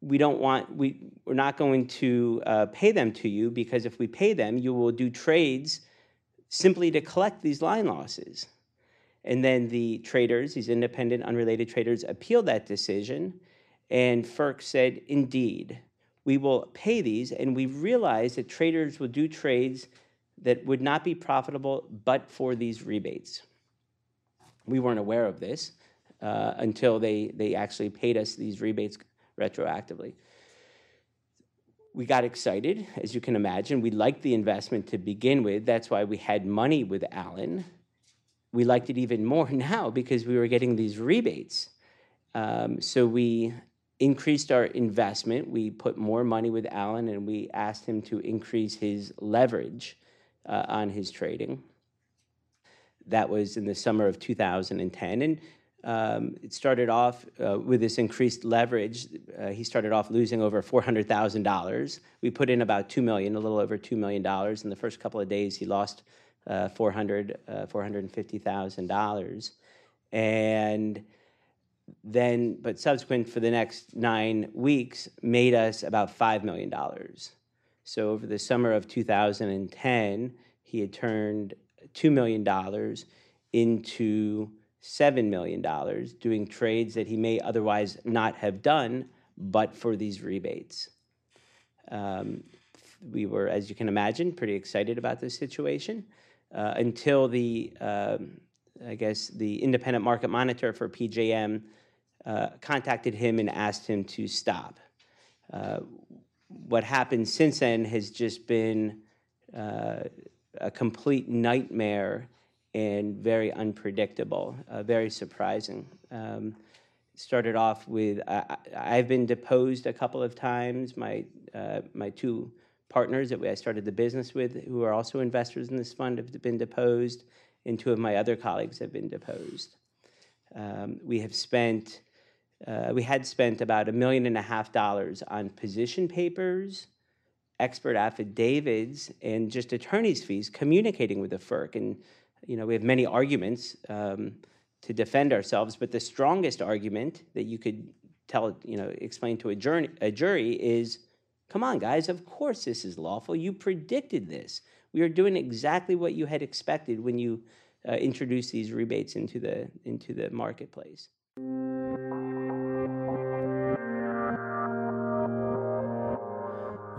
we don't want, we, we're not going to uh, pay them to you because if we pay them, you will do trades simply to collect these line losses. And then the traders, these independent, unrelated traders, appealed that decision. And FERC said, indeed, we will pay these. And we realized that traders will do trades that would not be profitable but for these rebates. We weren't aware of this uh, until they, they actually paid us these rebates retroactively. We got excited, as you can imagine. We liked the investment to begin with. That's why we had money with Alan. We liked it even more now because we were getting these rebates. Um, so we increased our investment. We put more money with Alan and we asked him to increase his leverage uh, on his trading. That was in the summer of 2010. And um, it started off uh, with this increased leverage. Uh, he started off losing over $400,000. We put in about 2 million, a little over $2 million. In the first couple of days, he lost uh, 400, uh, $450,000. And then, but subsequent for the next nine weeks, made us about $5 million. So over the summer of 2010, he had turned $2 million into $7 million, doing trades that he may otherwise not have done but for these rebates. Um, we were, as you can imagine, pretty excited about this situation uh, until the, um, I guess, the independent market monitor for PJM uh, contacted him and asked him to stop. Uh, what happened since then has just been uh, a complete nightmare and very unpredictable, uh, very surprising. Um, started off with I, have been deposed a couple of times. My uh, my two partners that I started the business with, who are also investors in this fund, have been deposed, and two of my other colleagues have been deposed. Um, we have spent uh, we had spent about a million and a half dollars on position papers, expert affidavits, and just attorney's fees communicating with the FERC and you know, we have many arguments um, to defend ourselves, but the strongest argument that you could tell, you know, explain to a jury, a jury is, come on, guys, of course this is lawful. You predicted this. We are doing exactly what you had expected when you uh, introduced these rebates into the into the marketplace.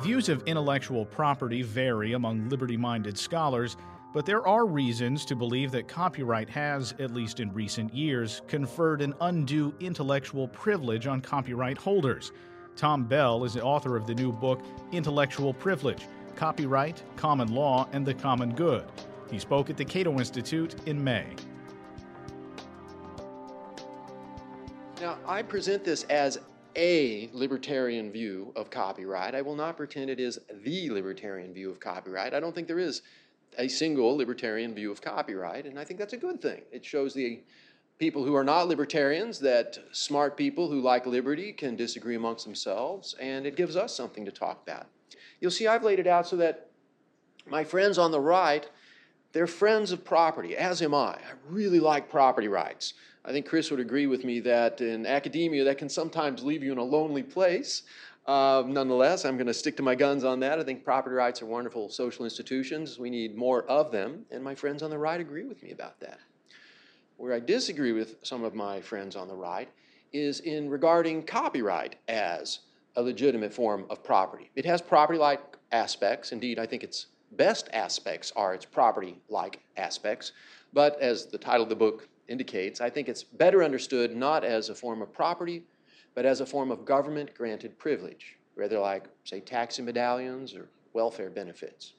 Views of intellectual property vary among liberty minded scholars. But there are reasons to believe that copyright has, at least in recent years, conferred an undue intellectual privilege on copyright holders. Tom Bell is the author of the new book, Intellectual Privilege Copyright, Common Law, and the Common Good. He spoke at the Cato Institute in May.
Now, I present this as a libertarian view of copyright. I will not pretend it is the libertarian view of copyright. I don't think there is a single libertarian view of copyright, and I think that's a good thing. It shows the people who are not libertarians that smart people who like liberty can disagree amongst themselves, and it gives us something to talk about. You'll see I've laid it out so that my friends on the right, they're friends of property, as am I. I really like property rights. I think Chris would agree with me that in academia that can sometimes leave you in a lonely place. Uh, nonetheless, I'm going to stick to my guns on that. I think property rights are wonderful social institutions. We need more of them, and my friends on the right agree with me about that. Where I disagree with some of my friends on the right is in regarding copyright as a legitimate form of property. It has property like aspects. Indeed, I think its best aspects are its property like aspects. But as the title of the book indicates, I think it's better understood not as a form of property, but as a form of government granted privilege, rather like, say, taxi medallions or welfare benefits.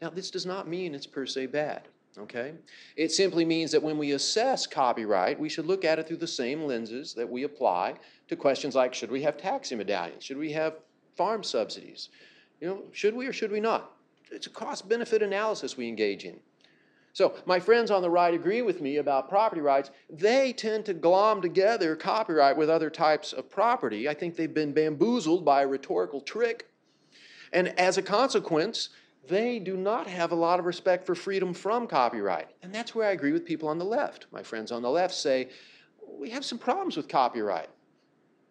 Now, this does not mean it's per se bad, okay? It simply means that when we assess copyright, we should look at it through the same lenses that we apply to questions like should we have taxi medallions? Should we have farm subsidies? You know, should we or should we not? It's a cost benefit analysis we engage in. So, my friends on the right agree with me about property rights. They tend to glom together copyright with other types of property. I think they've been bamboozled by a rhetorical trick. And as a consequence, they do not have a lot of respect for freedom from copyright. And that's where I agree with people on the left. My friends on the left say, we have some problems with copyright.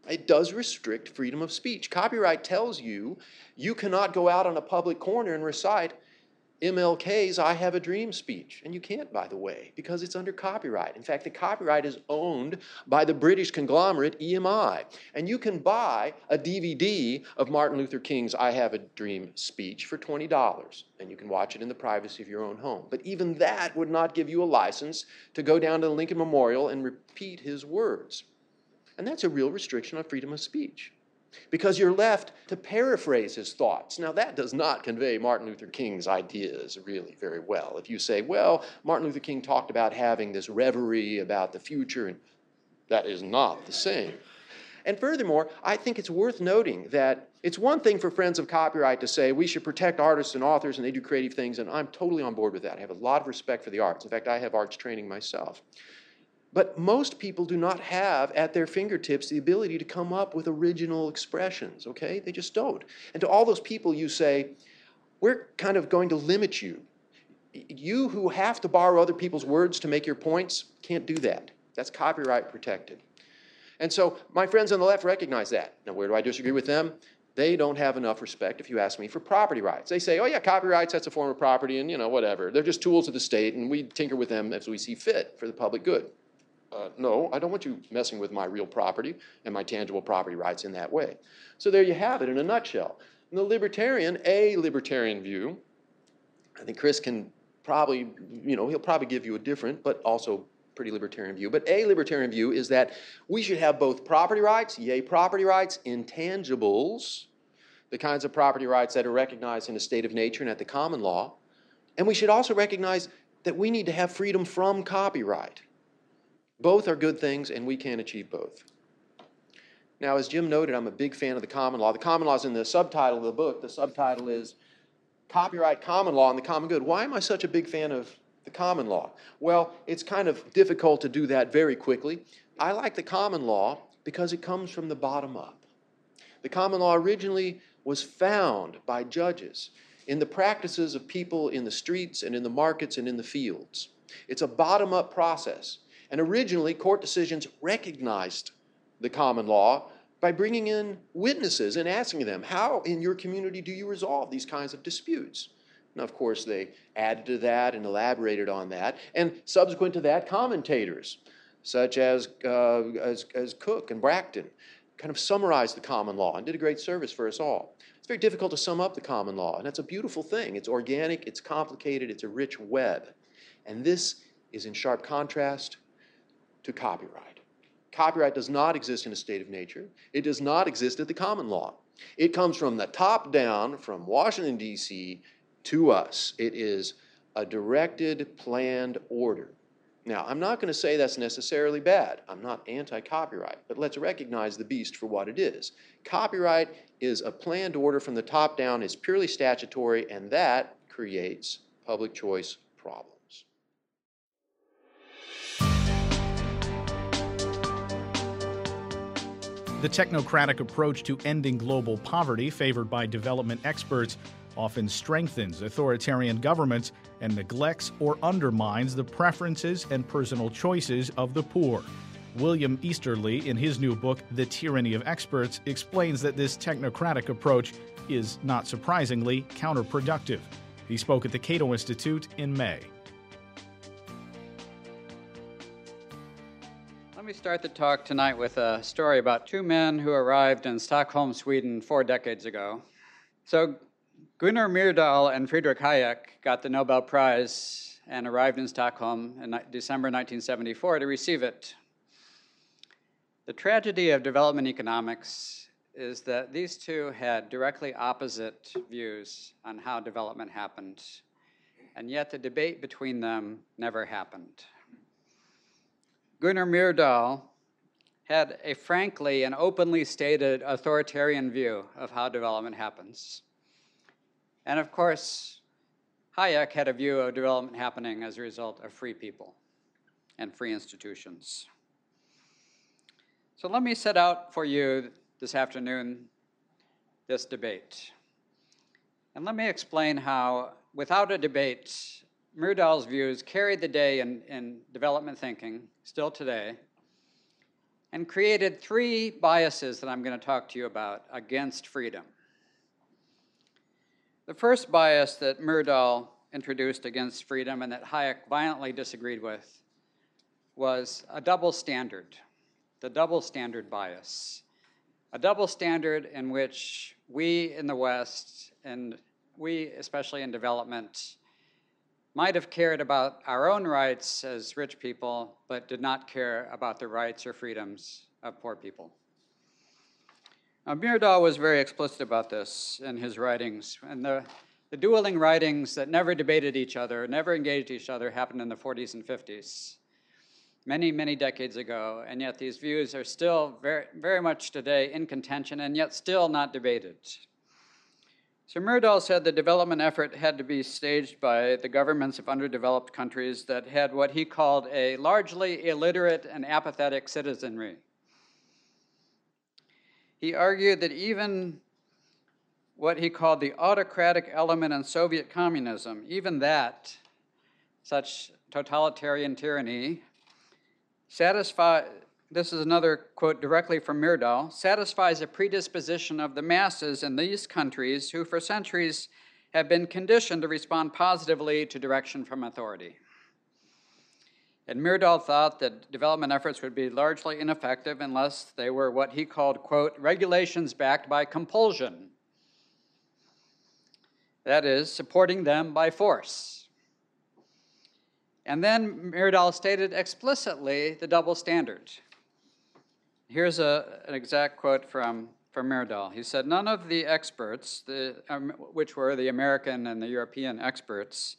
It does restrict freedom of speech. Copyright tells you you cannot go out on a public corner and recite MLK's I Have a Dream speech. And you can't, by the way, because it's under copyright. In fact, the copyright is owned by the British conglomerate EMI. And you can buy a DVD of Martin Luther King's I Have a Dream speech for $20. And you can watch it in the privacy of your own home. But even that would not give you a license to go down to the Lincoln Memorial and repeat his words. And that's a real restriction on freedom of speech because you're left to paraphrase his thoughts. Now, that does not convey Martin Luther King's ideas really very well. If you say, well, Martin Luther King talked about having this reverie about the future, and that is not the same. And furthermore, I think it's worth noting that it's one thing for friends of copyright to say we should protect artists and authors and they do creative things, and I'm totally on board with that. I have a lot of respect for the arts. In fact, I have arts training myself. But most people do not have at their fingertips the ability to come up with original expressions, okay? They just don't. And to all those people, you say, we're kind of going to limit you. You who have to borrow other people's words to make your points can't do that. That's copyright protected. And so my friends on the left recognize that. Now, where do I disagree with them? They don't have enough respect, if you ask me, for property rights. They say, oh, yeah, copyrights, that's a form of property, and, you know, whatever. They're just tools of the state, and we tinker with them as we see fit for the public good. Uh, no, I don't want you messing with my real property and my tangible property rights in that way. So there you have it in a nutshell. In the libertarian, a libertarian view, I think Chris can probably, you know, he'll probably give you a different, but also pretty libertarian view. But a libertarian view is that we should have both property rights, yay, property rights, intangibles, the kinds of property rights that are recognized in a state of nature and at the common law. And we should also recognize that we need to have freedom from copyright. Both are good things, and we can achieve both. Now, as Jim noted, I'm a big fan of the common law. The common law is in the subtitle of the book. The subtitle is Copyright, Common Law, and the Common Good. Why am I such a big fan of the common law? Well, it's kind of difficult to do that very quickly. I like the common law because it comes from the bottom up. The common law originally was found by judges in the practices of people in the streets and in the markets and in the fields. It's a bottom up process. And originally, court decisions recognized the common law by bringing in witnesses and asking them, How in your community do you resolve these kinds of disputes? And of course, they added to that and elaborated on that. And subsequent to that, commentators such as, uh, as, as Coke and Bracton kind of summarized the common law and did a great service for us all. It's very difficult to sum up the common law, and that's a beautiful thing. It's organic, it's complicated, it's a rich web. And this is in sharp contrast to copyright. Copyright does not exist in a state of nature. It does not exist at the common law. It comes from the top down, from Washington, D.C. to us. It is a directed, planned order. Now, I'm not going to say that's necessarily bad. I'm not anti copyright, but let's recognize the beast for what it is. Copyright is a planned order from the top down, it's purely statutory, and that creates public choice problems.
The technocratic approach to ending global poverty, favored by development experts, often strengthens authoritarian governments and neglects or undermines the preferences and personal choices of the poor. William Easterly, in his new book, The Tyranny of Experts, explains that this technocratic approach is, not surprisingly, counterproductive. He spoke at the Cato Institute in May.
Me start the talk tonight with a story about two men who arrived in Stockholm, Sweden, four decades ago. So, Gunnar Myrdal and Friedrich Hayek got the Nobel Prize and arrived in Stockholm in December 1974 to receive it. The tragedy of development economics is that these two had directly opposite views on how development happened, and yet the debate between them never happened. Gunnar Myrdal had a frankly and openly stated authoritarian view of how development happens. And of course, Hayek had a view of development happening as a result of free people and free institutions. So let me set out for you this afternoon this debate. And let me explain how, without a debate, Myrdal's views carried the day in, in development thinking, still today, and created three biases that I'm going to talk to you about against freedom. The first bias that Myrdal introduced against freedom and that Hayek violently disagreed with was a double standard, the double standard bias. A double standard in which we in the West, and we especially in development, might have cared about our own rights as rich people, but did not care about the rights or freedoms of poor people. Now, was very explicit about this in his writings, and the, the dueling writings that never debated each other, never engaged each other, happened in the 40s and 50s, many, many decades ago, and yet these views are still very, very much today in contention and yet still not debated. So Myrdal said the development effort had to be staged by the governments of underdeveloped countries that had what he called a largely illiterate and apathetic citizenry. He argued that even what he called the autocratic element in Soviet communism, even that, such totalitarian tyranny, satisfy, this is another quote directly from Myrdal, satisfies a predisposition of the masses in these countries who for centuries have been conditioned to respond positively to direction from authority. And Myrdal thought that development efforts would be largely ineffective unless they were what he called, quote, regulations backed by compulsion. That is, supporting them by force. And then Myrdal stated explicitly the double standard. Here's a, an exact quote from, from Myrdal. He said, None of the experts, the, um, which were the American and the European experts,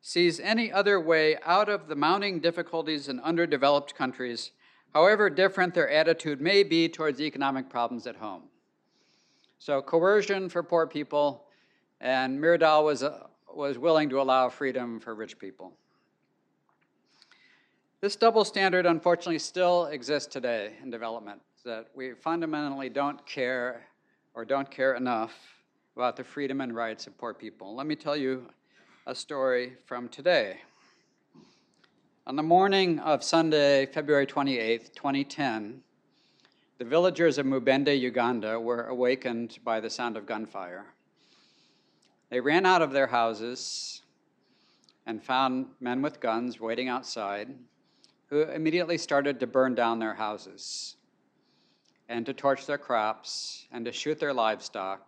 sees any other way out of the mounting difficulties in underdeveloped countries, however different their attitude may be towards economic problems at home. So, coercion for poor people, and Myrdal was, uh, was willing to allow freedom for rich people. This double standard, unfortunately, still exists today in development, that we fundamentally don't care or don't care enough about the freedom and rights of poor people. Let me tell you a story from today. On the morning of Sunday, February 28, 2010, the villagers of Mubende, Uganda, were awakened by the sound of gunfire. They ran out of their houses and found men with guns waiting outside who immediately started to burn down their houses and to torch their crops and to shoot their livestock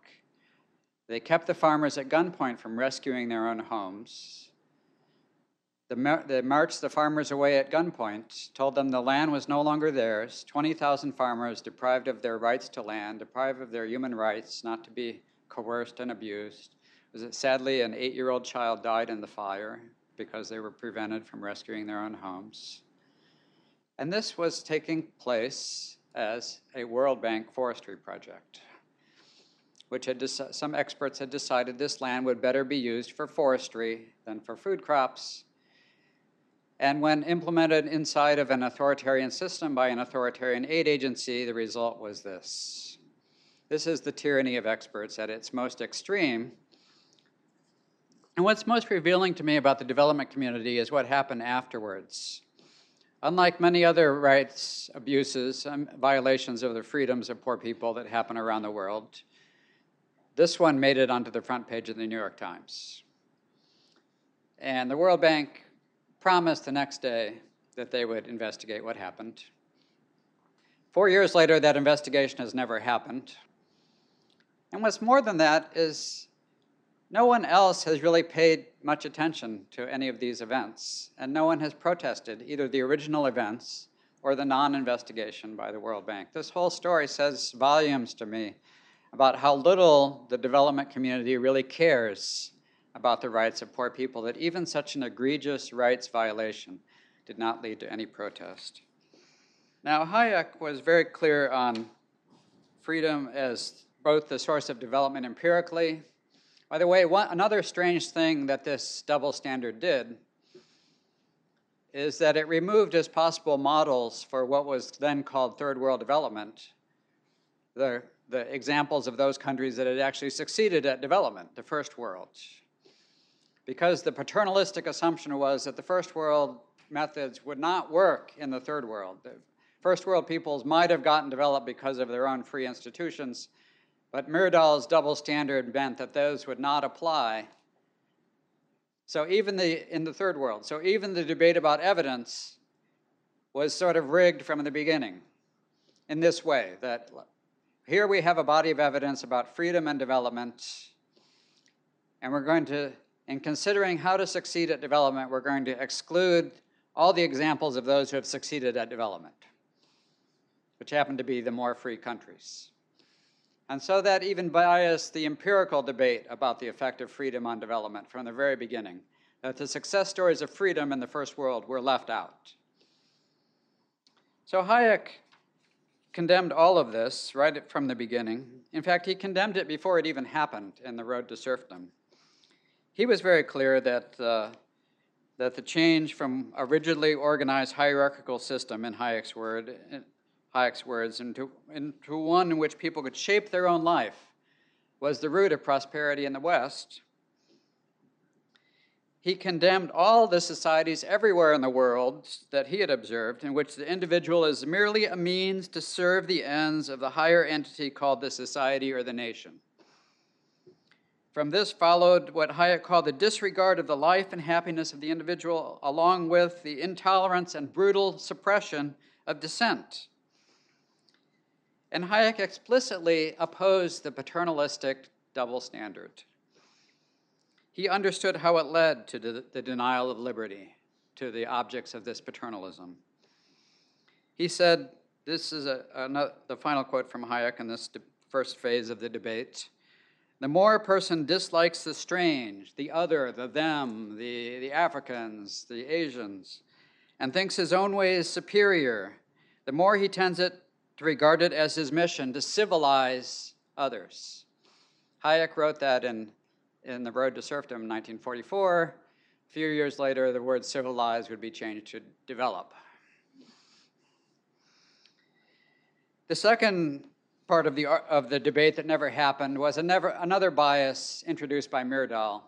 they kept the farmers at gunpoint from rescuing their own homes. They marched the farmers away at gunpoint, told them the land was no longer theirs. 20,000 farmers deprived of their rights to land, deprived of their human rights not to be coerced and abused. Was it sadly an eight year old child died in the fire because they were prevented from rescuing their own homes? And this was taking place as a World Bank forestry project which had some experts had decided this land would better be used for forestry than for food crops. And when implemented inside of an authoritarian system by an authoritarian aid agency, the result was this. This is the tyranny of experts at its most extreme. And what's most revealing to me about the development community is what happened afterwards. Unlike many other rights abuses, and violations of the freedoms of poor people that happen around the world, this one made it onto the front page of the New York Times. And the World Bank promised the next day that they would investigate what happened. Four years later, that investigation has never happened. And what's more than that is no one else has really paid much attention to any of these events, and no one has protested either the original events or the non investigation by the World Bank. This whole story says volumes to me about how little the development community really cares about the rights of poor people, that even such an egregious rights violation did not lead to any protest. Now, Hayek was very clear on freedom as both the source of development empirically. By the way, one, another strange thing that this double standard did is that it removed as possible models for what was then called third world development the the examples of those countries that had actually succeeded at development, the first world. Because the paternalistic assumption was that the first world methods would not work in the third world. The first world peoples might have gotten developed because of their own free institutions, but Myrdal's double standard meant that those would not apply. So even the in the third world, so even the debate about evidence was sort of rigged from the beginning in this way that here we have a body of evidence about freedom and development, and we're going to, in considering how to succeed at development, we're going to exclude all the examples of those who have succeeded at development, which happen to be the more free countries. And so that even biased the empirical debate about the effect of freedom on development from the very beginning, that the success stories of freedom in the first world were left out. So Hayek condemned all of this right from the beginning. In fact, he condemned it before it even happened in The Road to Serfdom. He was very clear that, uh, that the change from a rigidly organized hierarchical system, in Hayek's, word, Hayek's words, into, into one in which people could shape their own life was the root of prosperity in the West. he condemned all the societies everywhere in the world that he had observed in which the individual is merely a means to serve the ends of the higher entity called the society or the nation. From this followed what Hayek called the disregard of the life and happiness of the individual, along with the intolerance and brutal suppression of dissent. And Hayek explicitly opposed the paternalistic double standard. He understood how it led to the, the denial of liberty to the objects of this paternalism. He said, this is a, a, the final quote from Hayek in this de- first phase of the debate. The more a person dislikes the strange, the other, the them, the, the Africans, the Asians, and thinks his own way is superior, the more he tends it to regard it as his mission to civilize others. Hayek wrote that in in The Road to Serfdom in 1944. A few years later, the word civilized would be changed to develop. The second part of the, of the debate that never happened was never, another bias introduced by Myrdal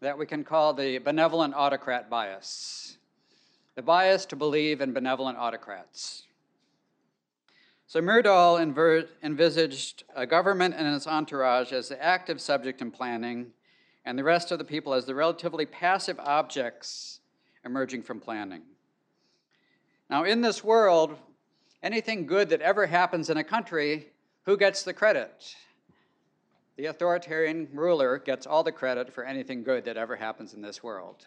that we can call the benevolent autocrat bias. The bias to believe in benevolent autocrats. So Myrdal envisaged a government and its entourage as the active subject in planning and the rest of the people as the relatively passive objects emerging from planning. Now, in this world, anything good that ever happens in a country, who gets the credit? The authoritarian ruler gets all the credit for anything good that ever happens in this world.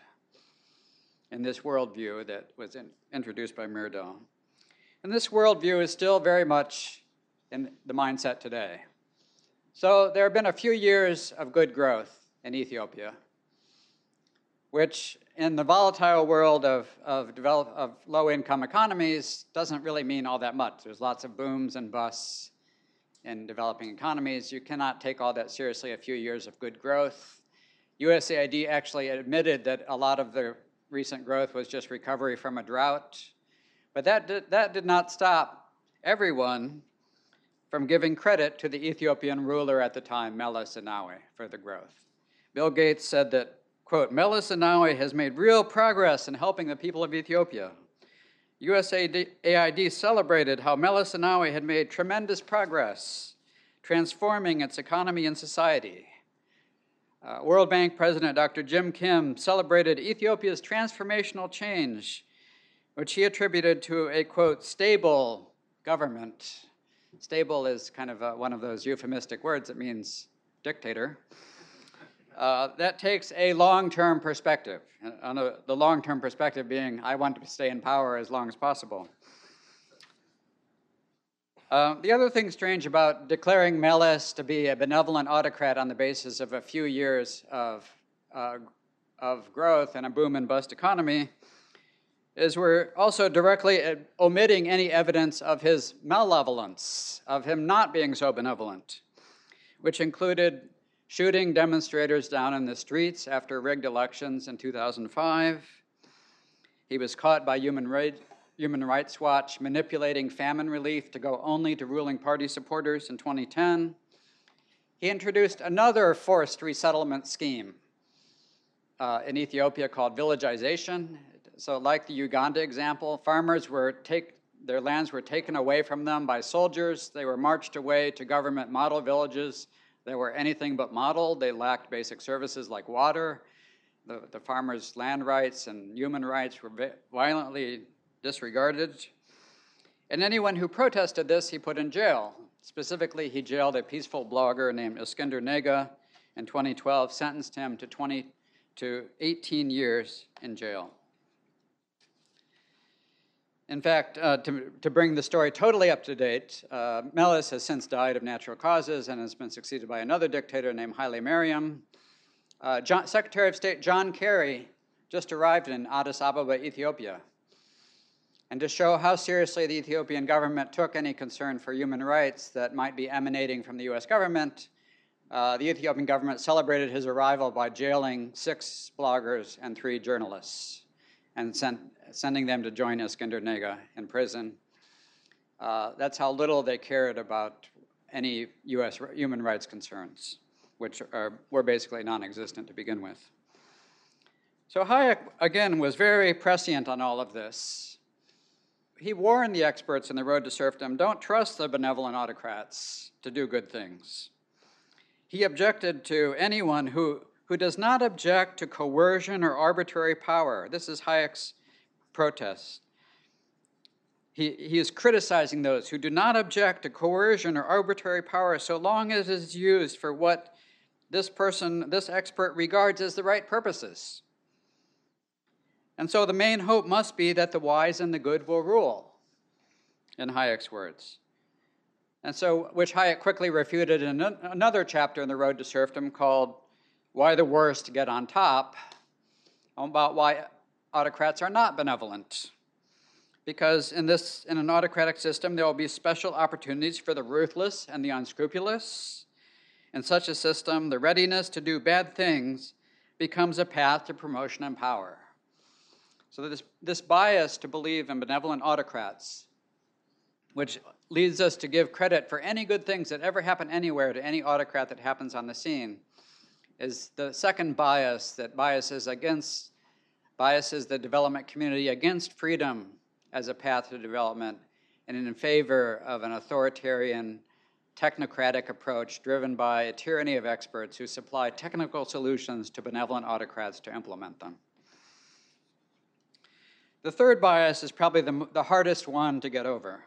In this worldview that was in, introduced by Myrdal. And this worldview is still very much in the mindset today. So there have been a few years of good growth in Ethiopia, which in the volatile world of, of, develop, of low income economies doesn't really mean all that much. There's lots of booms and busts in developing economies. You cannot take all that seriously a few years of good growth. USAID actually admitted that a lot of the recent growth was just recovery from a drought. But that did, that did not stop everyone from giving credit to the Ethiopian ruler at the time, Meles Zenawi, for the growth. Bill Gates said that, quote, Meles Zenawi has made real progress in helping the people of Ethiopia. USAID celebrated how Meles Zenawi had made tremendous progress transforming its economy and society. Uh, World Bank President Dr. Jim Kim celebrated Ethiopia's transformational change, which he attributed to a, quote, stable government. Stable is kind of a, one of those euphemistic words that means dictator. Uh, that takes a long term perspective. And a, the long term perspective being, I want to stay in power as long as possible. Uh, the other thing strange about declaring Meles to be a benevolent autocrat on the basis of a few years of, uh, of growth and a boom and bust economy is we're also directly uh, omitting any evidence of his malevolence, of him not being so benevolent, which included shooting demonstrators down in the streets after rigged elections in 2005. He was caught by Human, Human Rights Watch manipulating famine relief to go only to ruling party supporters in 2010. He introduced another forced resettlement scheme uh, in Ethiopia called villagization. So, like the Uganda example, farmers were take their lands were taken away from them by soldiers. They were marched away to government model villages they were anything but model. They lacked basic services like water. The, the farmers' land rights and human rights were violently disregarded. And anyone who protested this, he put in jail. Specifically, he jailed a peaceful blogger named Eskinder Nega in 2012, sentenced him to 20 to 18 years in jail. In fact, uh, to, to bring the story totally up to date, uh, Meles has since died of natural causes and has been succeeded by another dictator named Haile Mariam. Uh, John, Secretary of State John Kerry just arrived in Addis Ababa, Ethiopia. And to show how seriously the Ethiopian government took any concern for human rights that might be emanating from the US government, uh, the Ethiopian government celebrated his arrival by jailing six bloggers and three journalists and sent, sending them to join Eskinder Nega in prison. Uh, that's how little they cared about any U.S. human rights concerns, which are, were basically non existent to begin with. So Hayek, again, was very prescient on all of this. He warned the experts in the road to serfdom don't trust the benevolent autocrats to do good things. He objected to anyone who, who does not object to coercion or arbitrary power. This is Hayek's protest. He, he is criticizing those who do not object to coercion or arbitrary power so long as it is used for what this person, this expert, regards as the right purposes. And so the main hope must be that the wise and the good will rule, in Hayek's words. And so, which Hayek quickly refuted in another chapter in The Road to Serfdom called Why the Worst Get on Top, about why autocrats are not benevolent. Because in, this, in an autocratic system, there will be special opportunities for the ruthless and the unscrupulous. In such a system, the readiness to do bad things becomes a path to promotion and power. So, this, this bias to believe in benevolent autocrats, which leads us to give credit for any good things that ever happen anywhere to any autocrat that happens on the scene, is the second bias that biases against biases the development community against freedom as a path to development and in favor of an authoritarian technocratic approach driven by a tyranny of experts who supply technical solutions to benevolent autocrats to implement them. The third bias is probably the, the hardest one to get over.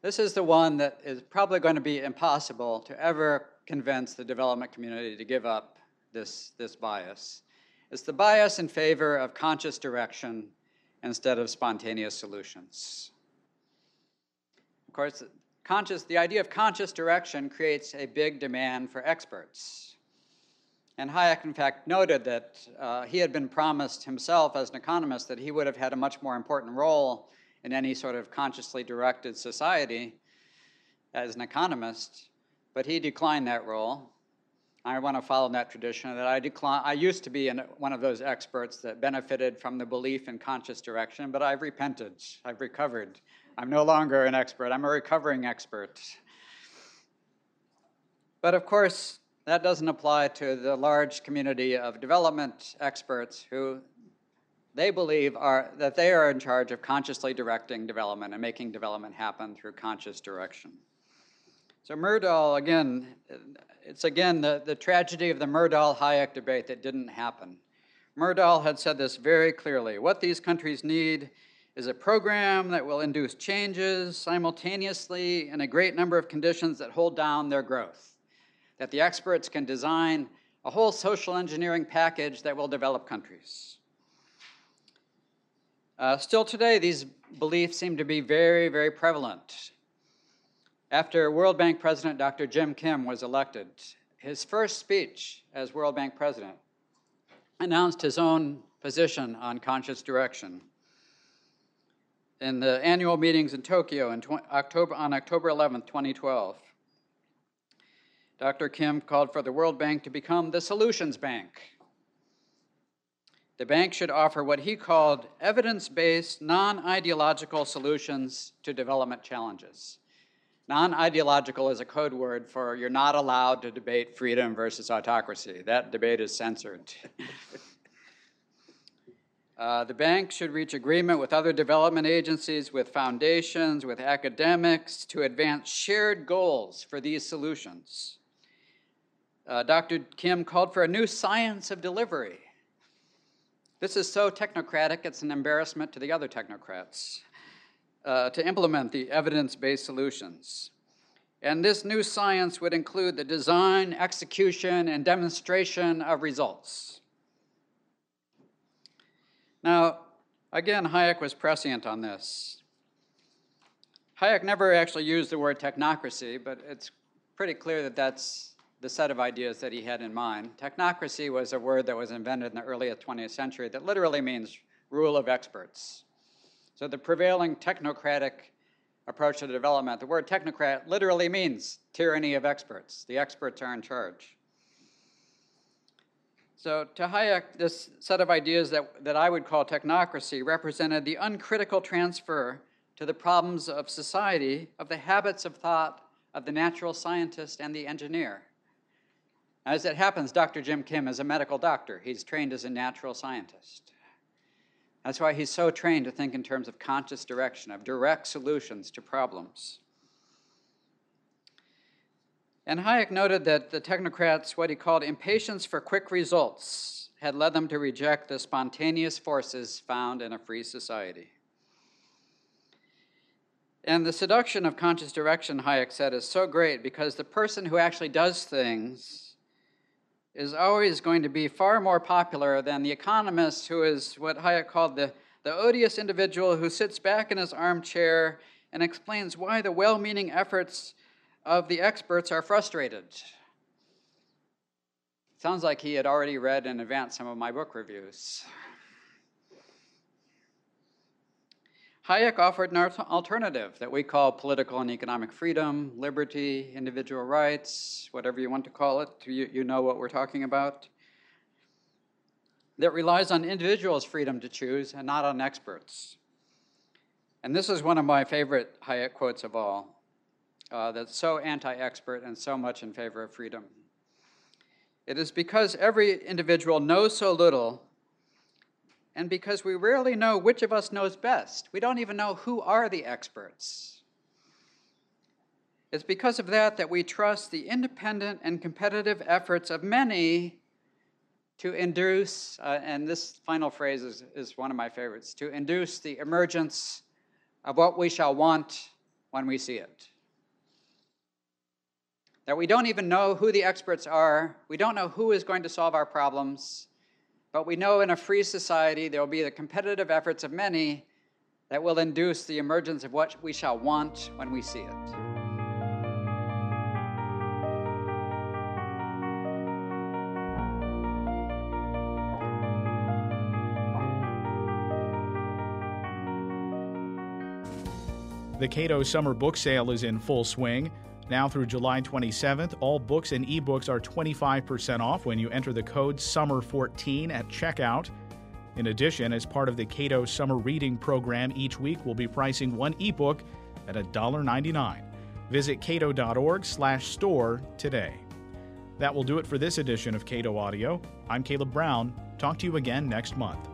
This is the one that is probably going to be impossible to ever convince the development community to give up this, this bias. It's the bias in favor of conscious direction instead of spontaneous solutions. Of course, conscious, the idea of conscious direction creates a big demand for experts. And Hayek, in fact, noted that uh, he had been promised himself as an economist that he would have had a much more important role in any sort of consciously directed society as an economist, but he declined that role. I want to follow in that tradition that I decline. I used to be an, one of those experts that benefited from the belief in conscious direction, but I've repented. I've recovered. I'm no longer an expert. I'm a recovering expert. But of course, that doesn't apply to the large community of development experts who they believe are that they are in charge of consciously directing development and making development happen through conscious direction. So Myrdal, again, it's again the, the tragedy of the Myrdal-Hayek debate that didn't happen. Myrdal had said this very clearly. What these countries need is a program that will induce changes simultaneously in a great number of conditions that hold down their growth that the experts can design a whole social engineering package that will develop countries. Uh, still today, these beliefs seem to be very, very prevalent. After World Bank President Dr. Jim Kim was elected, his first speech as World Bank President announced his own position on conscious direction. In the annual meetings in Tokyo in October, on October 11, 2012, Dr. Kim called for the World Bank to become the Solutions Bank. The bank should offer what he called evidence based, non ideological solutions to development challenges. Non ideological is a code word for you're not allowed to debate freedom versus autocracy. That debate is censored. uh, the bank should reach agreement with other development agencies, with foundations, with academics to advance shared goals for these solutions uh, Dr. Kim called for a new science of delivery. This is so technocratic, it's an embarrassment to the other technocrats uh, to implement the evidence based solutions. And this new science would include the design, execution, and demonstration of results. Now, again, Hayek was prescient on this. Hayek never actually used the word technocracy, but it's pretty clear that that's the set of ideas that he had in mind. Technocracy was a word that was invented in the early 20th century that literally means rule of experts. So the prevailing technocratic approach to development, the word technocrat literally means tyranny of experts. The experts are in charge. So to Hayek, this set of ideas that, that I would call technocracy represented the uncritical transfer to the problems of society of the habits of thought of the natural scientist and the engineer. As it happens, Dr. Jim Kim is a medical doctor. He's trained as a natural scientist. That's why he's so trained to think in terms of conscious direction, of direct solutions to problems. And Hayek noted that the technocrats, what he called impatience for quick results, had led them to reject the spontaneous forces found in a free society. And the seduction of conscious direction, Hayek said, is so great because the person who actually does things is always going to be far more popular than the economist who is what Hayek called the, the odious individual who sits back in his armchair and explains why the well meaning efforts of the experts are frustrated. Sounds like he had already read in advance some of my book reviews. Hayek offered an alternative that we call political and economic freedom, liberty, individual rights, whatever you want to call it. You, you know what we're talking about. That relies on individuals' freedom to choose and not on experts. And this is one of my favorite Hayek quotes of all uh, that's so anti expert and so much in favor of freedom. It is because every individual knows so little and because we rarely know which of us knows best. We don't even know who are the experts. It's because of that that we trust the independent and competitive efforts of many to induce, uh, and this final phrase is, is one of my favorites, to induce the emergence of what we shall want when we see it. That we don't even know who the experts are, we don't know who is going to solve our problems, but we know in a free society there will be the competitive efforts of many that will induce the emergence of what we shall want when we see it.
The Cato Summer Book Sale is in full swing. Now through July 27th, all books and ebooks are 25% off when you enter the code SUMMER14 at checkout. In addition, as part of the Cato Summer Reading Program, each week we'll be pricing one ebook at $1.99. Visit cato.org/store today. That will do it for this edition of Cato Audio. I'm Caleb Brown. Talk to you again next month.